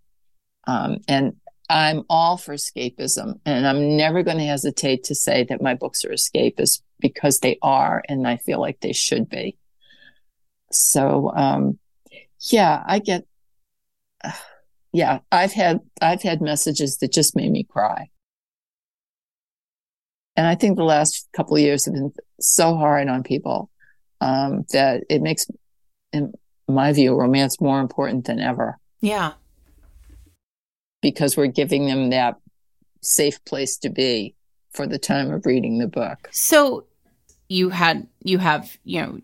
Um, and I'm all for escapism, and I'm never going to hesitate to say that my books are escapist because they are, and I feel like they should be. So, um, yeah, I get, yeah, I've had I've had messages that just made me cry. and I think the last couple of years have been so hard on people um, that it makes, in my view, romance more important than ever. Yeah. Because we're giving them that safe place to be for the time of reading the book. So you had, you have, you know,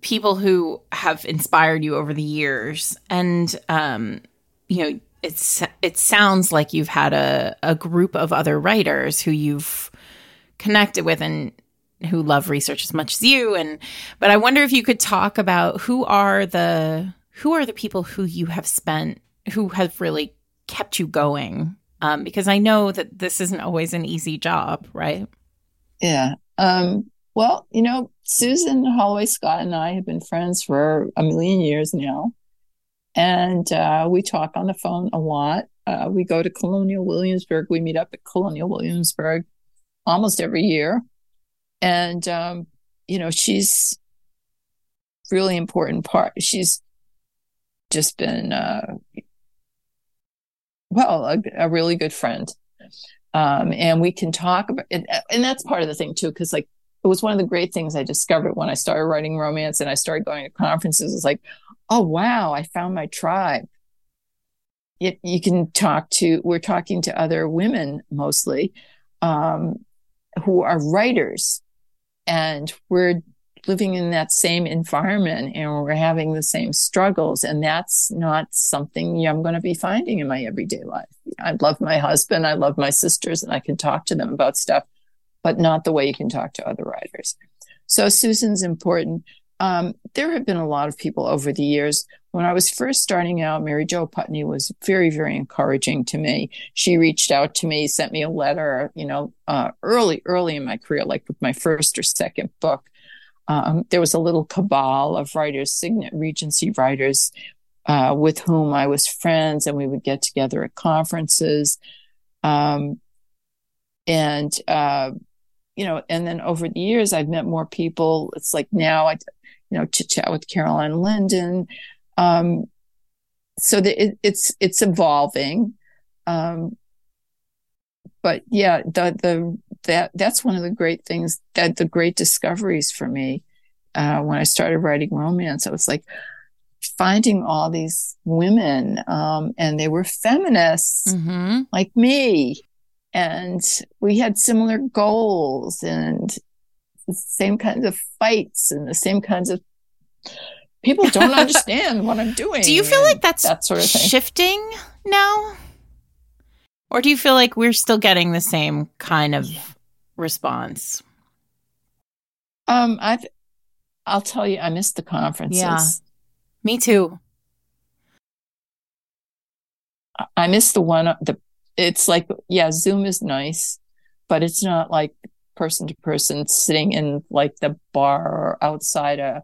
people who have inspired you over the years and, um, you know, it's it sounds like you've had a, a group of other writers who you've connected with and who love research as much as you and but I wonder if you could talk about who are the who are the people who you have spent who have really kept you going um, because I know that this isn't always an easy job right yeah um, well you know Susan Holloway Scott and I have been friends for a million years now and uh, we talk on the phone a lot. Uh, we go to Colonial Williamsburg. We meet up at Colonial Williamsburg almost every year, and um, you know she's really important part. She's just been uh, well a, a, really good friend, um, and we can talk about it. And that's part of the thing too, because like it was one of the great things I discovered when I started writing romance and I started going to conferences. It's like, oh wow, I found my tribe. It, you can talk to. We're talking to other women mostly, um, who are writers, and we're living in that same environment and we're having the same struggles. And that's not something I'm going to be finding in my everyday life. I love my husband. I love my sisters and I can talk to them about stuff, but not the way you can talk to other writers. So Susan's important. Um, there have been a lot of people over the years. When I was first starting out, Mary Jo Putney was very, very encouraging to me. She reached out to me, sent me a letter, you know, uh, early, early in my career, like with my first or second book. Um, there was a little cabal of writers, Signet Regency writers, uh, with whom I was friends, and we would get together at conferences. Um, and uh, you know, and then over the years, I've met more people. It's like now I, you know, chit chat with Caroline Linden. Um, so that it, it's it's evolving. Um, but yeah, the the that that's one of the great things that the great discoveries for me uh, when I started writing romance. I was like finding all these women, um, and they were feminists mm-hmm. like me, and we had similar goals and the same kinds of fights and the same kinds of people don't understand what I'm doing. Do you feel like that's that sort of thing. shifting now? Or do you feel like we're still getting the same kind of response? Um, I've I'll tell you, I missed the conferences. Yeah. Me too. I missed the one the it's like yeah, Zoom is nice, but it's not like person to person sitting in like the bar or outside a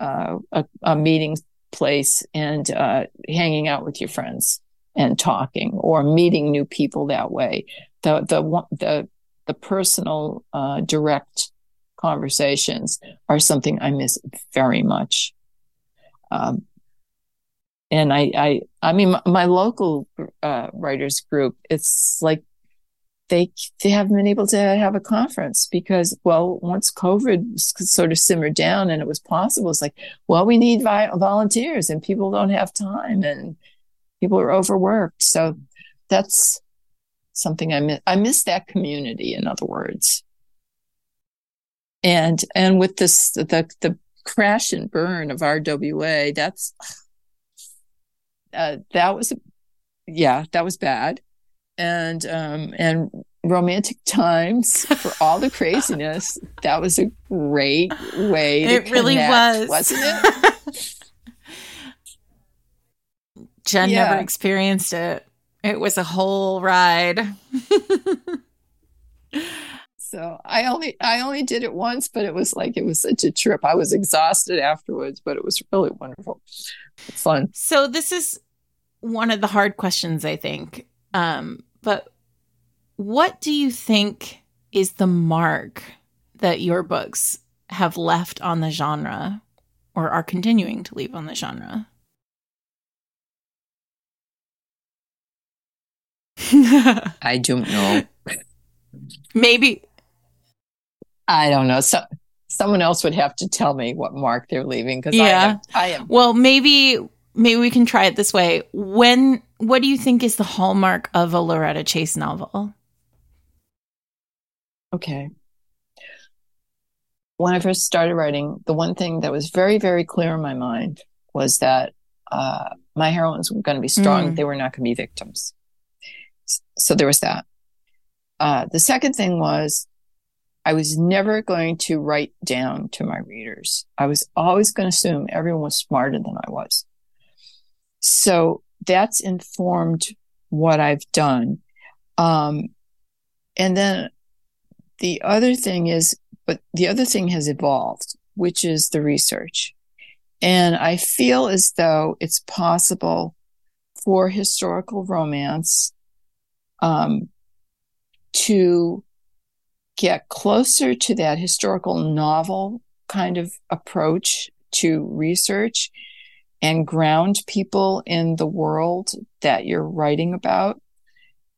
uh, a, a, meeting place and uh, hanging out with your friends and talking or meeting new people that way. The the the the personal uh, direct conversations are something I miss very much. Um, and I, I, I mean, my, my local uh, writers group, it's like they they haven't been able to have a conference because well once covid sort of simmered down and it was possible it's like well we need vi- volunteers and people don't have time and people are overworked so that's something i miss i miss that community in other words. And and with this the the crash and burn of rwa that's uh, that was yeah that was bad. And um and romantic times for all the craziness that was a great way it really was. wasn't it? Jen yeah. never experienced it it was a whole ride. So i only i only did it once but it was like it was such a trip. I was exhausted afterwards but it was really wonderful. Fun. So this is one of the hard questions i think. Um but what do you think is the mark that your books have left on the genre or are continuing to leave on the genre? I don't know. Maybe I don't know. So someone else would have to tell me what mark they're leaving because Yeah. I, am, I am. Well, maybe maybe we can try it this way. When what do you think is the hallmark of a Loretta Chase novel? Okay. When I first started writing, the one thing that was very, very clear in my mind was that uh, my heroines were going to be strong. Mm. They were not going to be victims. So there was that. Uh, the second thing was I was never going to write down to my readers. I was always going to assume everyone was smarter than I was. So that's informed what I've done. Um, and then the other thing is, but the other thing has evolved, which is the research. And I feel as though it's possible for historical romance um, to get closer to that historical novel kind of approach to research and ground people in the world that you're writing about.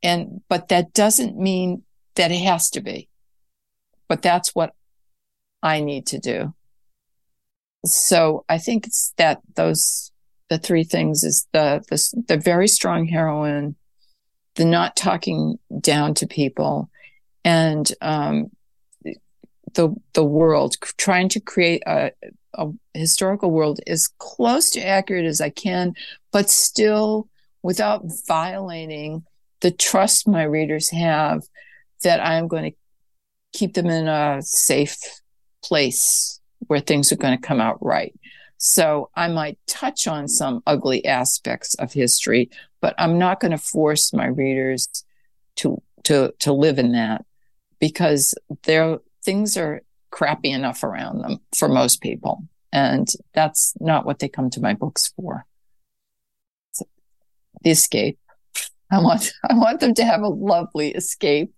And, but that doesn't mean that it has to be. But that's what I need to do. So I think it's that those, the three things is the, the, the very strong heroine, the not talking down to people and, um, the, the world trying to create a, a historical world as close to accurate as I can, but still without violating the trust my readers have that I'm going to keep them in a safe place where things are going to come out right. So I might touch on some ugly aspects of history, but I'm not going to force my readers to to to live in that because there things are crappy enough around them for most people, and that's not what they come to my books for. So, the escape. I want I want them to have a lovely escape,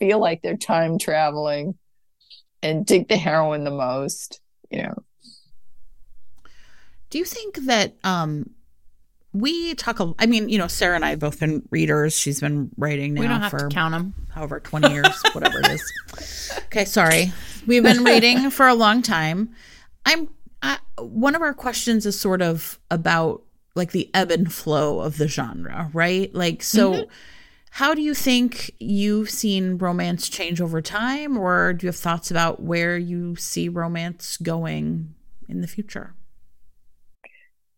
feel like they're time traveling, and dig the heroine the most. You know, Do you think that um we talk a I mean, you know, Sarah and I have both been readers. She's been writing now we don't have for to count them. however 20 years, whatever it is. Okay, sorry. We've been reading for a long time. I'm I, one of our questions is sort of about like the ebb and flow of the genre, right? Like so how do you think you've seen romance change over time or do you have thoughts about where you see romance going in the future?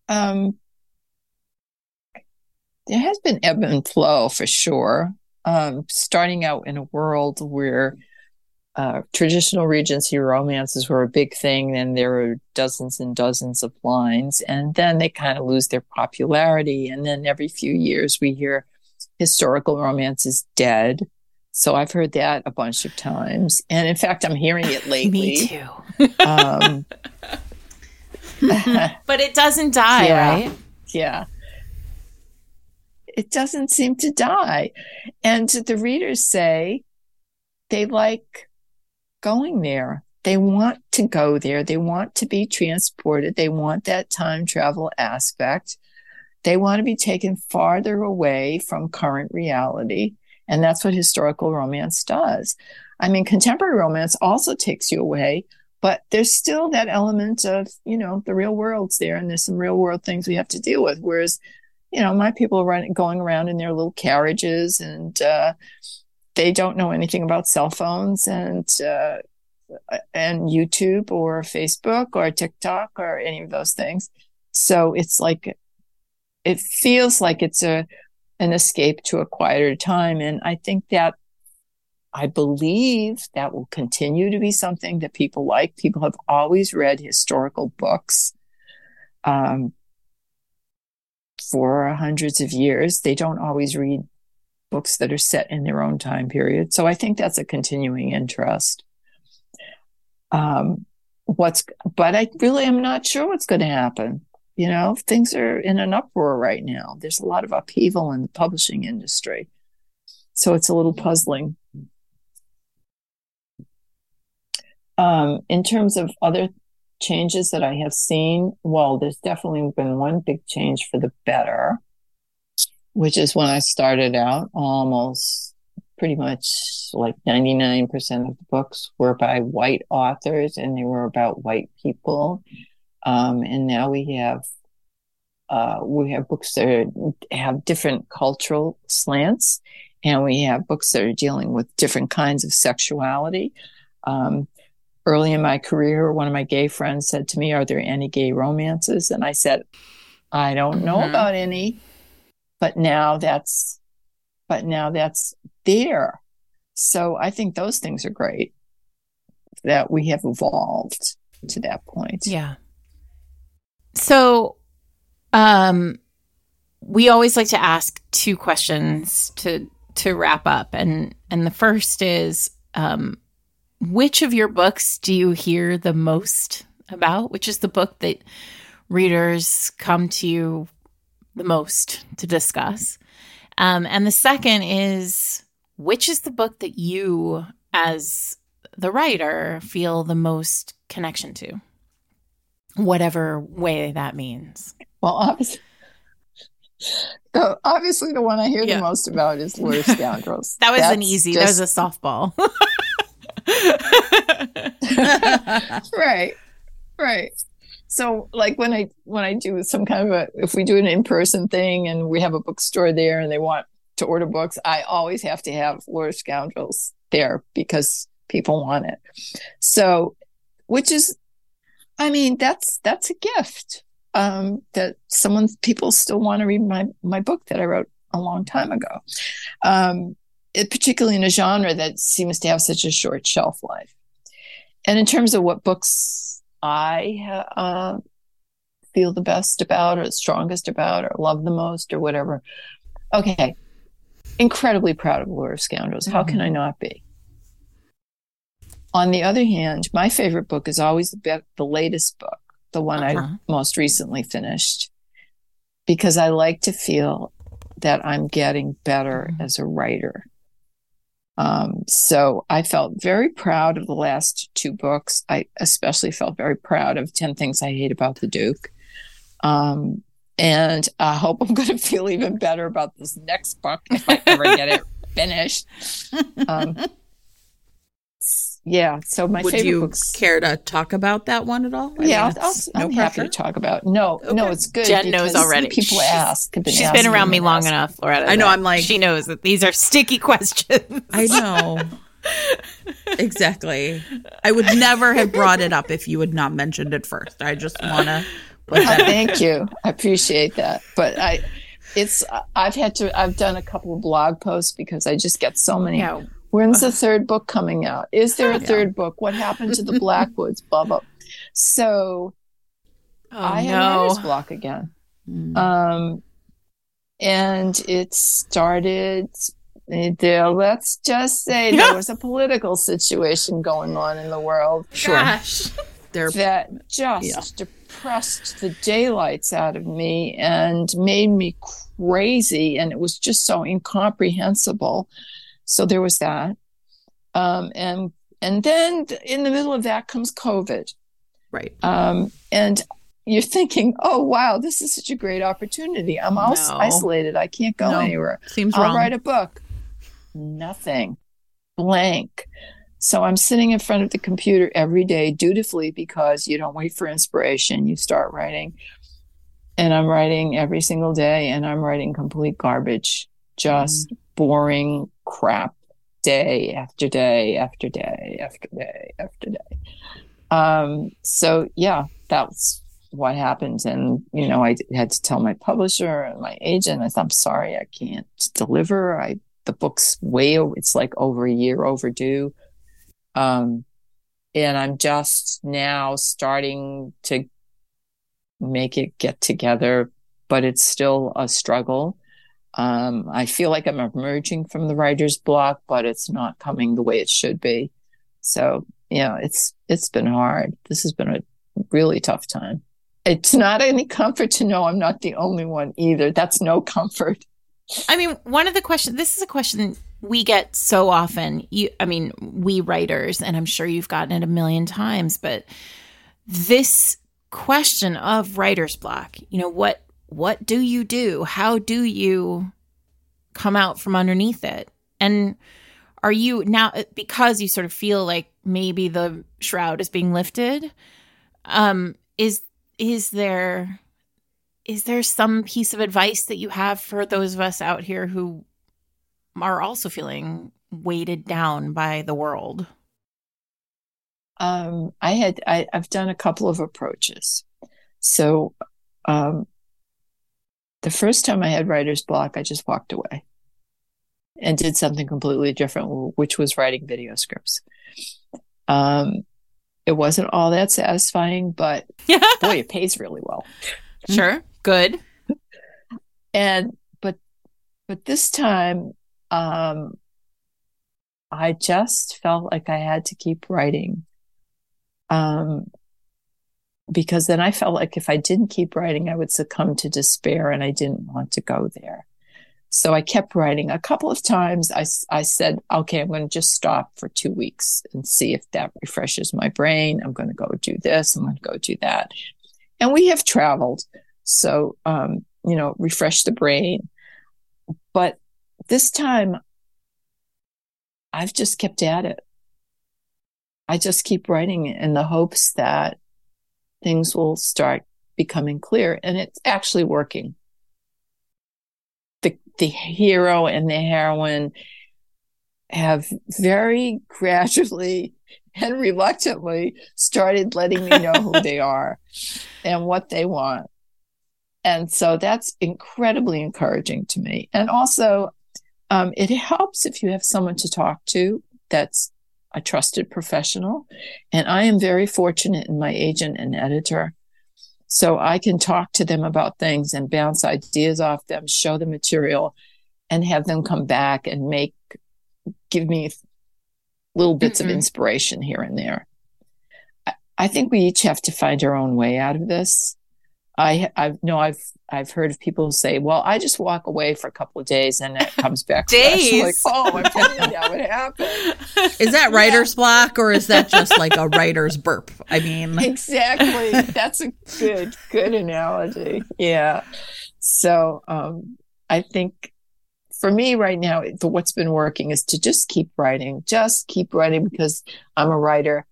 Um, there has been ebb and flow for sure. Um, starting out in a world where uh, traditional Regency romances were a big thing, and there were dozens and dozens of lines, and then they kind of lose their popularity. And then every few years, we hear historical romance is dead. So I've heard that a bunch of times, and in fact, I'm hearing it lately. Me too. Um, But it doesn't die, Yeah. right? yeah. It doesn't seem to die. And the readers say they like going there. They want to go there. They want to be transported. They want that time travel aspect. They want to be taken farther away from current reality. And that's what historical romance does. I mean, contemporary romance also takes you away, but there's still that element of, you know, the real world's there and there's some real world things we have to deal with. Whereas, you know, my people are running, going around in their little carriages and, uh, they don't know anything about cell phones and, uh, and YouTube or Facebook or TikTok or any of those things. So it's like, it feels like it's a, an escape to a quieter time. And I think that I believe that will continue to be something that people like. People have always read historical books um, for hundreds of years. They don't always read books that are set in their own time period. So I think that's a continuing interest. Um, what's, but I really am not sure what's going to happen. You know, things are in an uproar right now. There's a lot of upheaval in the publishing industry. So it's a little puzzling. Um, in terms of other changes that I have seen, well, there's definitely been one big change for the better, which is when I started out almost pretty much like 99% of the books were by white authors and they were about white people. Um, and now we have uh, we have books that are, have different cultural slants, and we have books that are dealing with different kinds of sexuality. Um, early in my career, one of my gay friends said to me, Are there any gay romances? And I said, I don't know mm-hmm. about any, but now that's, but now that's there. So I think those things are great that we have evolved to that point. Yeah. So, um, we always like to ask two questions to to wrap up, and and the first is, um, which of your books do you hear the most about? Which is the book that readers come to you the most to discuss? Um, and the second is, which is the book that you, as the writer, feel the most connection to? Whatever way that means. Well, obviously, obviously the one I hear yeah. the most about is Lord Scoundrels. that was That's an easy. Just... That was a softball. right, right. So, like when I when I do some kind of a if we do an in person thing and we have a bookstore there and they want to order books, I always have to have Lord Scoundrels there because people want it. So, which is, I mean, that's that's a gift um, that someone people still want to read my my book that I wrote a long time ago, um, particularly in a genre that seems to have such a short shelf life. And in terms of what books I uh, feel the best about, or strongest about, or love the most, or whatever, okay, incredibly proud of Lord of Scoundrels. How mm-hmm. can I not be? On the other hand, my favorite book is always the, be- the latest book the one uh-huh. I most recently finished, because I like to feel that I'm getting better mm-hmm. as a writer. Um, so I felt very proud of the last two books. I especially felt very proud of 10 Things I Hate About the Duke. Um, and I hope I'm going to feel even better about this next book if I ever get it finished. Um, yeah. So my Would favorite you books. care to talk about that one at all? I yeah, mean, i am no happy to talk about. No, okay. no, it's good. Jen knows already. People she's, ask. Been she's been around me long enough, Loretta. I know. I'm like she knows that these are sticky questions. I know. exactly. I would never have brought it up if you had not mentioned it first. I just want uh, to. Thank you. I appreciate that. But I, it's I've had to. I've done a couple of blog posts because I just get so many. Yeah When's the third book coming out? Is there a third book? What happened to the Blackwoods? blah blah. So oh, I no. had writer's block again. Mm. Um, and it started there. Let's just say there was a political situation going on in the world. Sure. that just yeah. depressed the daylights out of me and made me crazy. And it was just so incomprehensible so there was that. Um, and and then in the middle of that comes COVID. Right. Um, and you're thinking, oh wow, this is such a great opportunity. I'm all no. isolated. I can't go no. anywhere. Seems I'll wrong. write a book. Nothing. Blank. So I'm sitting in front of the computer every day dutifully because you don't wait for inspiration. You start writing. And I'm writing every single day and I'm writing complete garbage, just mm. boring crap day after day after day after day after day. Um, so yeah, that's what happened. And, you know, I had to tell my publisher and my agent, I said, I'm sorry, I can't deliver. I, the book's way, it's like over a year overdue. Um, and I'm just now starting to make it get together, but it's still a struggle. Um, I feel like I'm emerging from the writer's block, but it's not coming the way it should be. So, you know, it's it's been hard. This has been a really tough time. It's not any comfort to know I'm not the only one either. That's no comfort. I mean, one of the questions, this is a question we get so often. You, I mean, we writers, and I'm sure you've gotten it a million times, but this question of writer's block, you know, what what do you do? How do you come out from underneath it? And are you now because you sort of feel like maybe the shroud is being lifted? Um, is is there is there some piece of advice that you have for those of us out here who are also feeling weighted down by the world? Um, I had I, have done a couple of approaches. So um, the first time I had writer's block, I just walked away and did something completely different, which was writing video scripts. Um, it wasn't all that satisfying, but boy, it pays really well. Sure, good. And but but this time, um, I just felt like I had to keep writing. Um, because then I felt like if I didn't keep writing, I would succumb to despair and I didn't want to go there. So I kept writing. A couple of times I, I said, okay, I'm going to just stop for two weeks and see if that refreshes my brain. I'm going to go do this. I'm going to go do that. And we have traveled. So, um, you know, refresh the brain. But this time I've just kept at it. I just keep writing in the hopes that things will start becoming clear and it's actually working. The, the hero and the heroine have very gradually and reluctantly started letting me know who they are and what they want. And so that's incredibly encouraging to me. And also, um, it helps if you have someone to talk to that's a trusted professional. And I am very fortunate in my agent and editor. So I can talk to them about things and bounce ideas off them, show the material, and have them come back and make, give me little bits mm-hmm. of inspiration here and there. I, I think we each have to find our own way out of this. I I know I've I've heard of people say, "Well, I just walk away for a couple of days and it comes back." days, like, oh, I'm telling you that would happen. Is that writer's yeah. block or is that just like a writer's burp? I mean, exactly. That's a good good analogy. Yeah. So um, I think for me right now, the, what's been working is to just keep writing, just keep writing because I'm a writer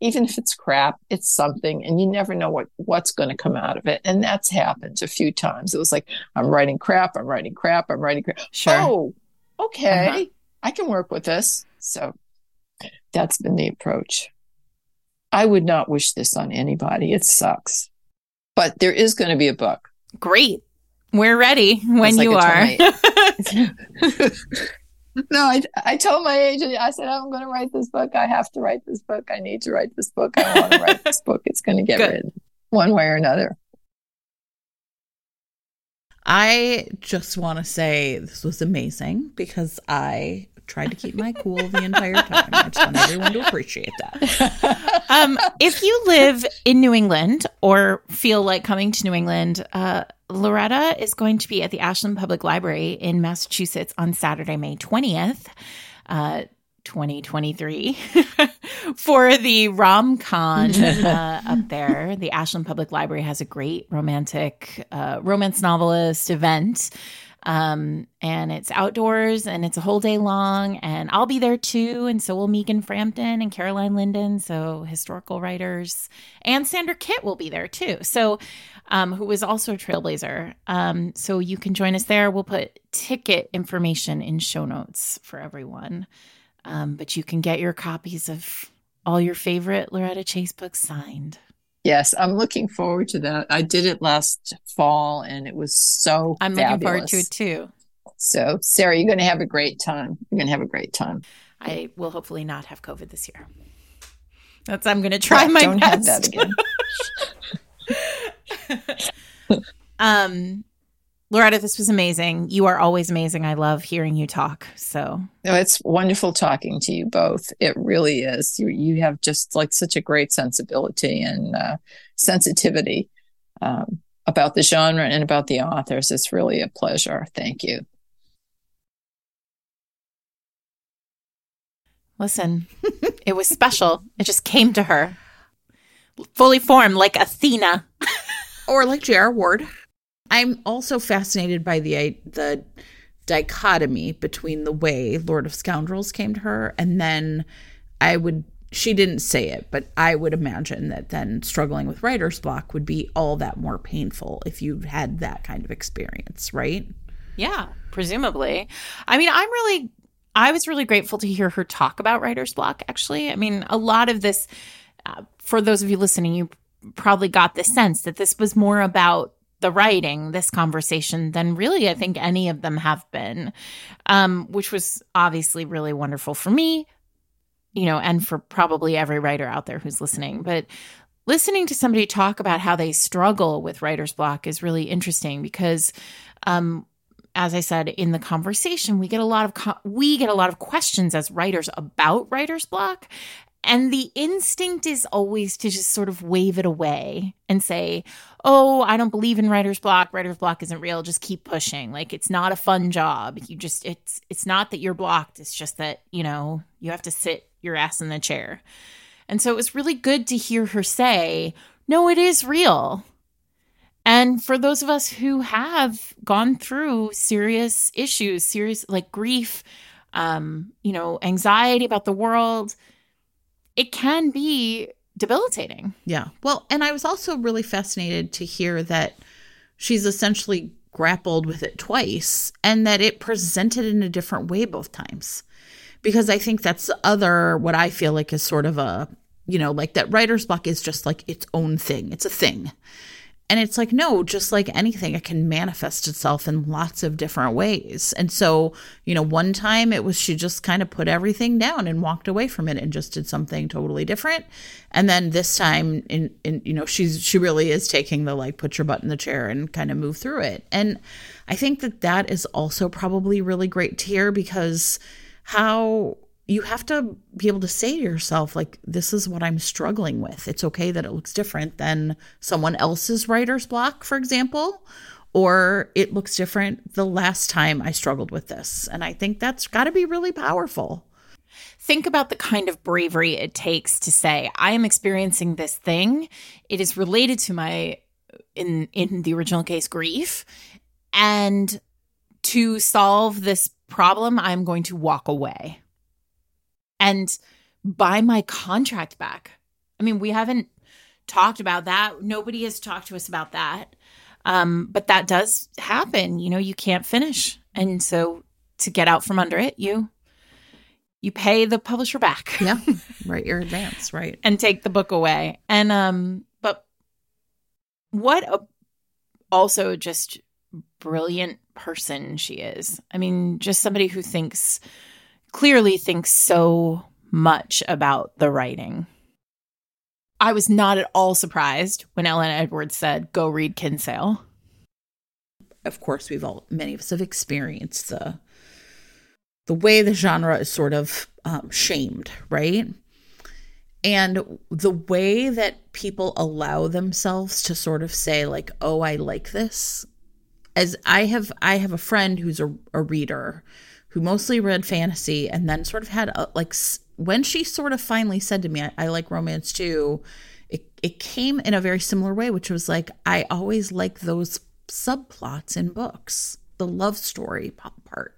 even if it's crap, it's something and you never know what, what's going to come out of it. And that's happened a few times. It was like, I'm writing crap. I'm writing crap. I'm writing crap. Sure. Oh, okay. Uh-huh. I can work with this. So that's been the approach. I would not wish this on anybody. It sucks, but there is going to be a book. Great. We're ready when you are. no, I, I told my agent, I said, I'm going to write this book. I have to write this book. I need to write this book. I want to write this book. It's going to get Good. written one way or another. I just want to say this was amazing because I tried to keep my cool the entire time. I just want everyone to appreciate that. Um, if you live in New England or feel like coming to New England, uh, Loretta is going to be at the Ashland Public Library in Massachusetts on Saturday, May 20th. Uh, 2023 for the RomCon uh, up there. The Ashland Public Library has a great romantic uh, romance novelist event um, and it's outdoors and it's a whole day long. And I'll be there too. And so will Megan Frampton and Caroline Linden. So historical writers. And Sandra Kitt will be there too. So, um, who is also a trailblazer. Um, so you can join us there. We'll put ticket information in show notes for everyone. Um, but you can get your copies of all your favorite Loretta Chase books signed. Yes, I'm looking forward to that. I did it last fall and it was so I'm fabulous. looking forward to it too. So, Sarah, you're going to have a great time. You're going to have a great time. I will hopefully not have COVID this year. That's I'm going to try my don't best. have that again. um Loretta, this was amazing. You are always amazing. I love hearing you talk. So no, it's wonderful talking to you both. It really is. You you have just like such a great sensibility and uh, sensitivity um, about the genre and about the authors. It's really a pleasure. Thank you. Listen, it was special. It just came to her, fully formed like Athena, or like J.R. Ward. I'm also fascinated by the the dichotomy between the way Lord of Scoundrels came to her and then I would she didn't say it, but I would imagine that then struggling with writer's block would be all that more painful if you had that kind of experience, right? Yeah, presumably. I mean, I'm really I was really grateful to hear her talk about writer's block actually. I mean, a lot of this uh, for those of you listening, you probably got the sense that this was more about the writing, this conversation, than really I think any of them have been, um, which was obviously really wonderful for me, you know, and for probably every writer out there who's listening. But listening to somebody talk about how they struggle with writer's block is really interesting because, um, as I said in the conversation, we get a lot of co- we get a lot of questions as writers about writer's block, and the instinct is always to just sort of wave it away and say, Oh, I don't believe in writer's block. Writer's block isn't real. Just keep pushing. Like it's not a fun job. You just, it's, it's not that you're blocked. It's just that, you know, you have to sit your ass in the chair. And so it was really good to hear her say, No, it is real. And for those of us who have gone through serious issues, serious like grief, um, you know, anxiety about the world, it can be debilitating. Yeah. Well, and I was also really fascinated to hear that she's essentially grappled with it twice and that it presented in a different way both times. Because I think that's the other, what I feel like is sort of a, you know, like that writer's block is just like its own thing. It's a thing. And it's like, no, just like anything, it can manifest itself in lots of different ways. And so, you know, one time it was she just kind of put everything down and walked away from it and just did something totally different. And then this time, in, in you know, she's she really is taking the like put your butt in the chair and kind of move through it. And I think that that is also probably really great to hear because how you have to be able to say to yourself like this is what i'm struggling with. It's okay that it looks different than someone else's writer's block for example or it looks different the last time i struggled with this. And i think that's got to be really powerful. Think about the kind of bravery it takes to say i am experiencing this thing. It is related to my in in the original case grief. And to solve this problem i'm going to walk away and buy my contract back. I mean, we haven't talked about that. Nobody has talked to us about that. Um, but that does happen. You know, you can't finish. And so to get out from under it, you you pay the publisher back. Yeah. Write your advance, right. and take the book away. And um but what a also just brilliant person she is. I mean, just somebody who thinks clearly thinks so much about the writing. I was not at all surprised when Ellen Edwards said, "Go read Kinsale." Of course, we've all many of us have experienced the the way the genre is sort of um, shamed, right? And the way that people allow themselves to sort of say, like, "Oh, I like this," as I have, I have a friend who's a, a reader who mostly read fantasy and then sort of had a, like when she sort of finally said to me, I, I like romance too, it, it came in a very similar way, which was like, I always like those subplots in books, the love story part.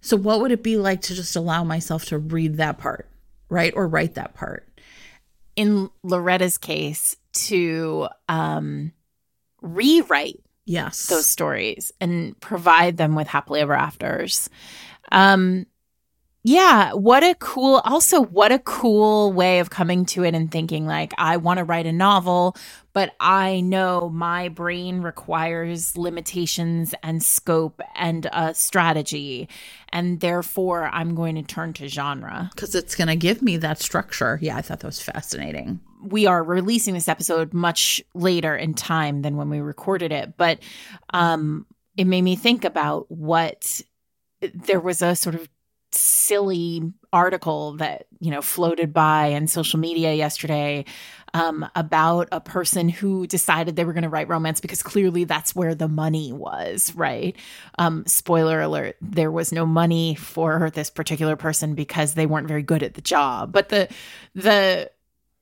So, what would it be like to just allow myself to read that part, right? Or write that part? In Loretta's case, to um, rewrite yes. those stories and provide them with happily ever afters. Um yeah what a cool also what a cool way of coming to it and thinking like i want to write a novel but i know my brain requires limitations and scope and a strategy and therefore i'm going to turn to genre. Because it's going to give me that structure. Yeah i thought that was fascinating we are releasing this episode much later in time than when we recorded it, but um, it made me think about what there was a sort of silly article that you know floated by in social media yesterday um, about a person who decided they were going to write romance because clearly that's where the money was right? Um, spoiler alert there was no money for this particular person because they weren't very good at the job. But the the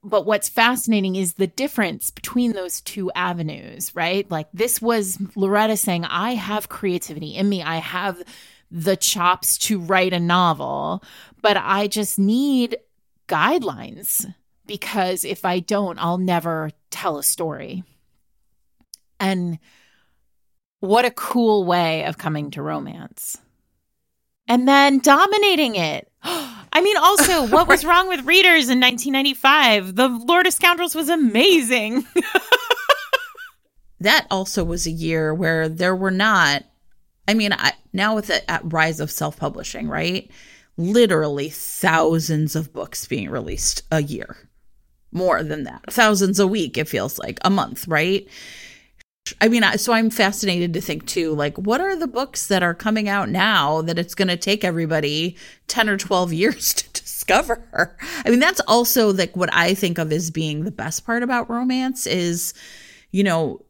but what's fascinating is the difference between those two avenues, right? Like this was Loretta saying, I have creativity in me. I have the chops to write a novel, but I just need guidelines because if I don't, I'll never tell a story. And what a cool way of coming to romance. And then dominating it. I mean, also, what was wrong with readers in 1995? The Lord of Scoundrels was amazing. that also was a year where there were not, I mean, I, now with the rise of self publishing, right? Literally thousands of books being released a year. More than that. Thousands a week, it feels like, a month, right? I mean, so I'm fascinated to think too, like, what are the books that are coming out now that it's going to take everybody 10 or 12 years to discover? I mean, that's also like what I think of as being the best part about romance is, you know,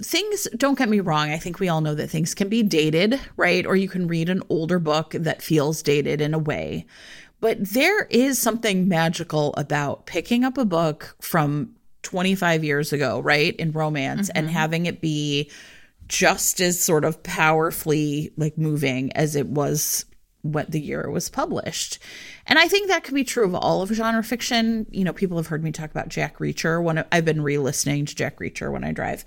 things don't get me wrong i think we all know that things can be dated right or you can read an older book that feels dated in a way but there is something magical about picking up a book from 25 years ago, right, in romance mm-hmm. and having it be just as sort of powerfully like moving as it was what the year it was published. And I think that can be true of all of genre fiction. You know, people have heard me talk about Jack Reacher when I've been re-listening to Jack Reacher when I drive.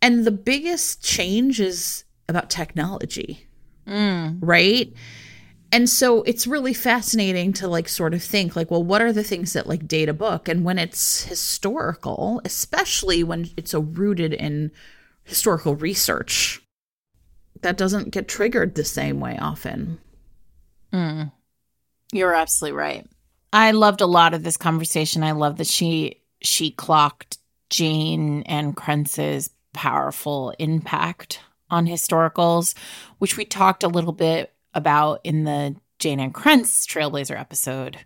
And the biggest change is about technology. Mm. Right? And so it's really fascinating to like sort of think like well what are the things that like date a book? And when it's historical especially when it's so rooted in historical research that doesn't get triggered the same way often. Mm. you're absolutely right. I loved a lot of this conversation. I love that she she clocked Jayne Ann Krentz's powerful impact on historicals which we talked a little bit about in the Jayne Ann Krentz Trailblazer episode.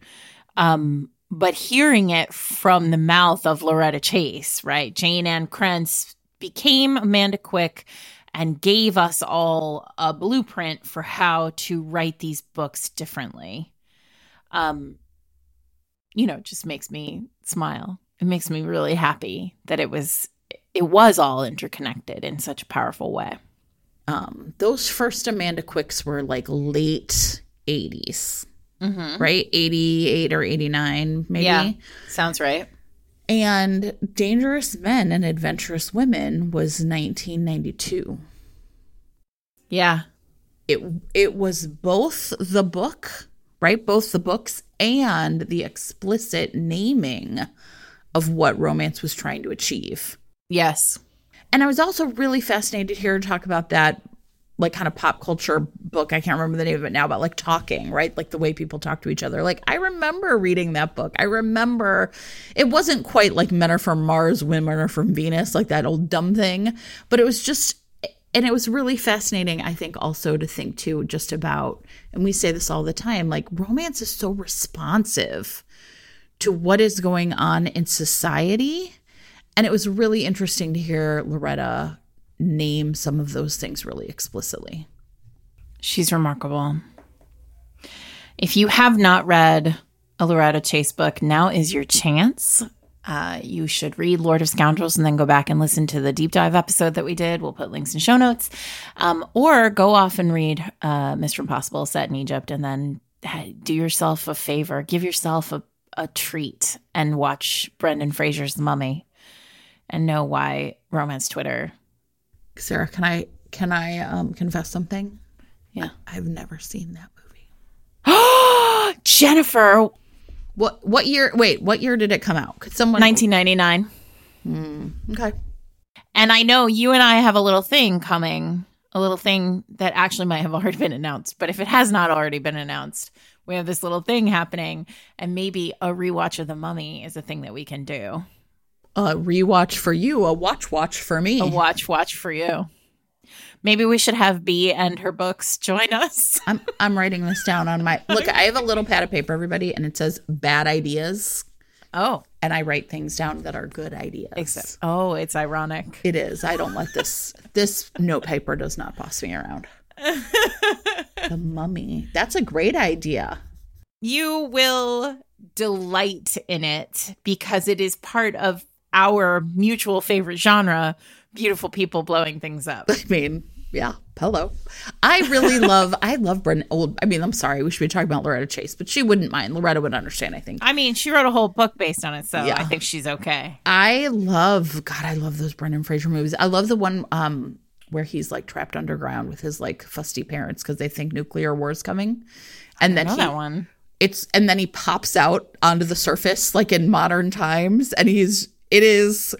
Um, but hearing it from the mouth of Loretta Chase, right? Jayne Ann Krentz became Amanda Quick and gave us all a blueprint for how to write these books differently. Um, you know, just makes me smile. It makes me really happy that it was it was all interconnected in such a powerful way um, those first Amanda Quicks were like late 80s, mm-hmm. right? 88 or 89, maybe. Yeah, sounds right. And Dangerous Men and Adventurous Women was 1992. Yeah. It it was both the book, right? Both the books and the explicit naming of what romance was trying to achieve. Yes. And I was also really fascinated here to talk about that like kind of pop culture book. I can't remember the name of it now, but like talking, right? Like the way people talk to each other. Like I remember reading that book. I remember it wasn't quite like men are from Mars, women are from Venus, like that old dumb thing, but it was just and it was really fascinating, I think, also to think too, just about, and we say this all the time, like romance is so responsive to what is going on in society and it was really interesting to hear Loretta name some of those things really explicitly. She's remarkable. If you have not read a Loretta Chase book, now is your chance. Uh, you should read Lord of Scoundrels and then go back and listen to the deep dive episode that we did. We'll put links in show notes. Um, or go off and read uh, Mr. Impossible set in Egypt and then do yourself a favor. Give yourself a, a treat and watch Brendan Fraser's The Mummy and know why romance Twitter. Sarah, can I can I um, confess something? Yeah, I've never seen that movie. Jennifer, what what year? Wait, what year did it come out? Could someone? 1999. Mm, okay. And I know you and I have a little thing coming, a little thing that actually might have already been announced. But if it has not already been announced, we have this little thing happening, and maybe a rewatch of The Mummy is a thing that we can do a rewatch for you, a watch watch for me. A watch watch for you. Maybe we should have B and her books join us. I'm I'm writing this down on my look. I have a little pad of paper, everybody, and it says bad ideas. Oh, and I write things down that are good ideas. Except, oh, it's ironic. It is. I don't let this. this note paper does not boss me around. the mummy. That's a great idea. You will delight in it because it is part of our mutual favorite genre, beautiful people blowing things up. I mean, yeah, hello. I really love, I love Brendan. Old, I mean, I'm sorry, we should be talking about Loretta Chase, but she wouldn't mind. Loretta would understand, I think. I mean, she wrote a whole book based on it, so Yeah. I think she's okay. I love, God, I love those Brendan Fraser movies. I love the one um where he's like trapped underground with his like fusty parents because they think nuclear war is coming, and then he, that one. it's and then he pops out onto the surface like in modern times, and he's it is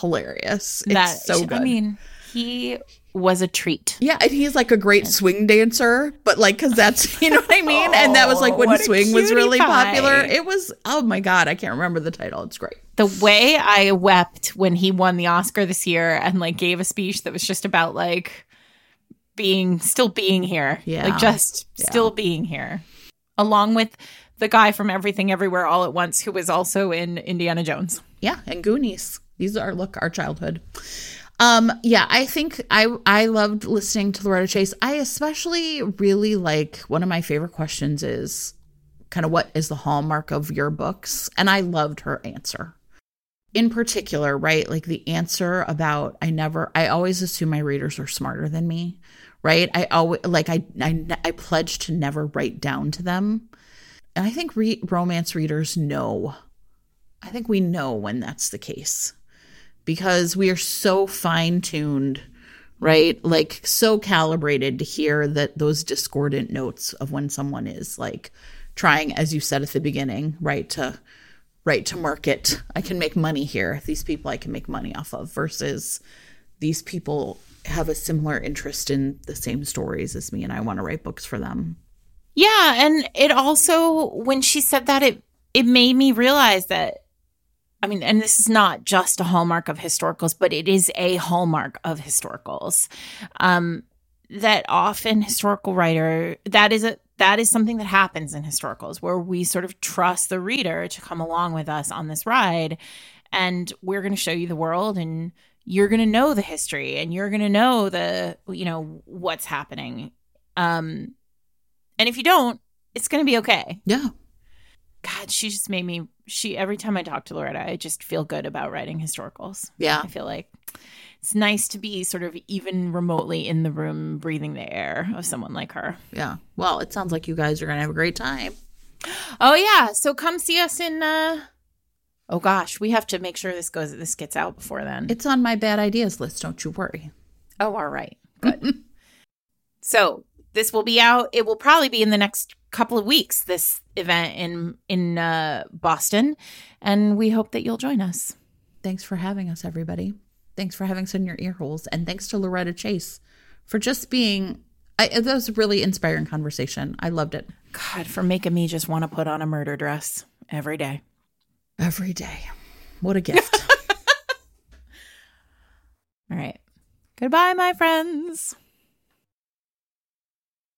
hilarious. It's that so good. I mean, he was a treat. Yeah, and he's like a great swing dancer, but like, cause that's, you know what I mean? and that was like when Oh, swing was really pie. popular. It was, oh my God, I can't remember the title. It's great. The way I wept when he won the Oscar this year and like gave a speech that was just about like being still being here. Yeah. Like just Yeah. still being here. Along with the guy from Everything Everywhere All at Once who was also in Indiana Jones. Yeah, and Goonies. These are look our childhood. Um, yeah, I think I I loved listening to Loretta Chase. I especially really like one of my favorite questions is kind of what is the hallmark of your books? And I loved her answer. In particular, right? Like the answer about I never I always assume my readers are smarter than me, right? I always like I I I pledge to never write down to them. And I think re- romance readers know I think we know when that's the case because we are so fine tuned, right? Like so calibrated to hear that those discordant notes of when someone is like trying, as you said at the beginning, right, to write to market. I can make money here. These people I can make money off of versus these people have a similar interest in the same stories as me and I want to write books for them. Yeah, and it also when she said that it it made me realize that I mean, and this is not just a hallmark of historicals, but it is a hallmark of historicals. Um that often historical writer that is a that is something that happens in historicals where we sort of trust the reader to come along with us on this ride and we're going to show you the world and you're going to know the history and you're going to know the you know what's happening um and if you don't, it's going to be okay. Yeah. God, she just made me. She every time I talk to Loretta, I just feel good about writing historicals. Yeah. I feel like it's nice to be sort of even remotely in the room, breathing the air of someone like her. Yeah. Well, it sounds like you guys are going to have a great time. Oh yeah, so come see us in. uh Oh gosh, we have to make sure this goes. This gets out before then. It's on my bad ideas list. Don't you worry. Oh, all right. Good. so this will be out. It will probably be in the next couple of weeks, this event in in uh, Boston. And we hope that you'll join us. Thanks for having us, everybody. Thanks for having us in your ear holes. And thanks to Loretta Chase for just being, I, that was a really inspiring conversation. I loved it God, for making me just want to put on a murder dress every day. every day. What a gift. All right. Goodbye, my friends.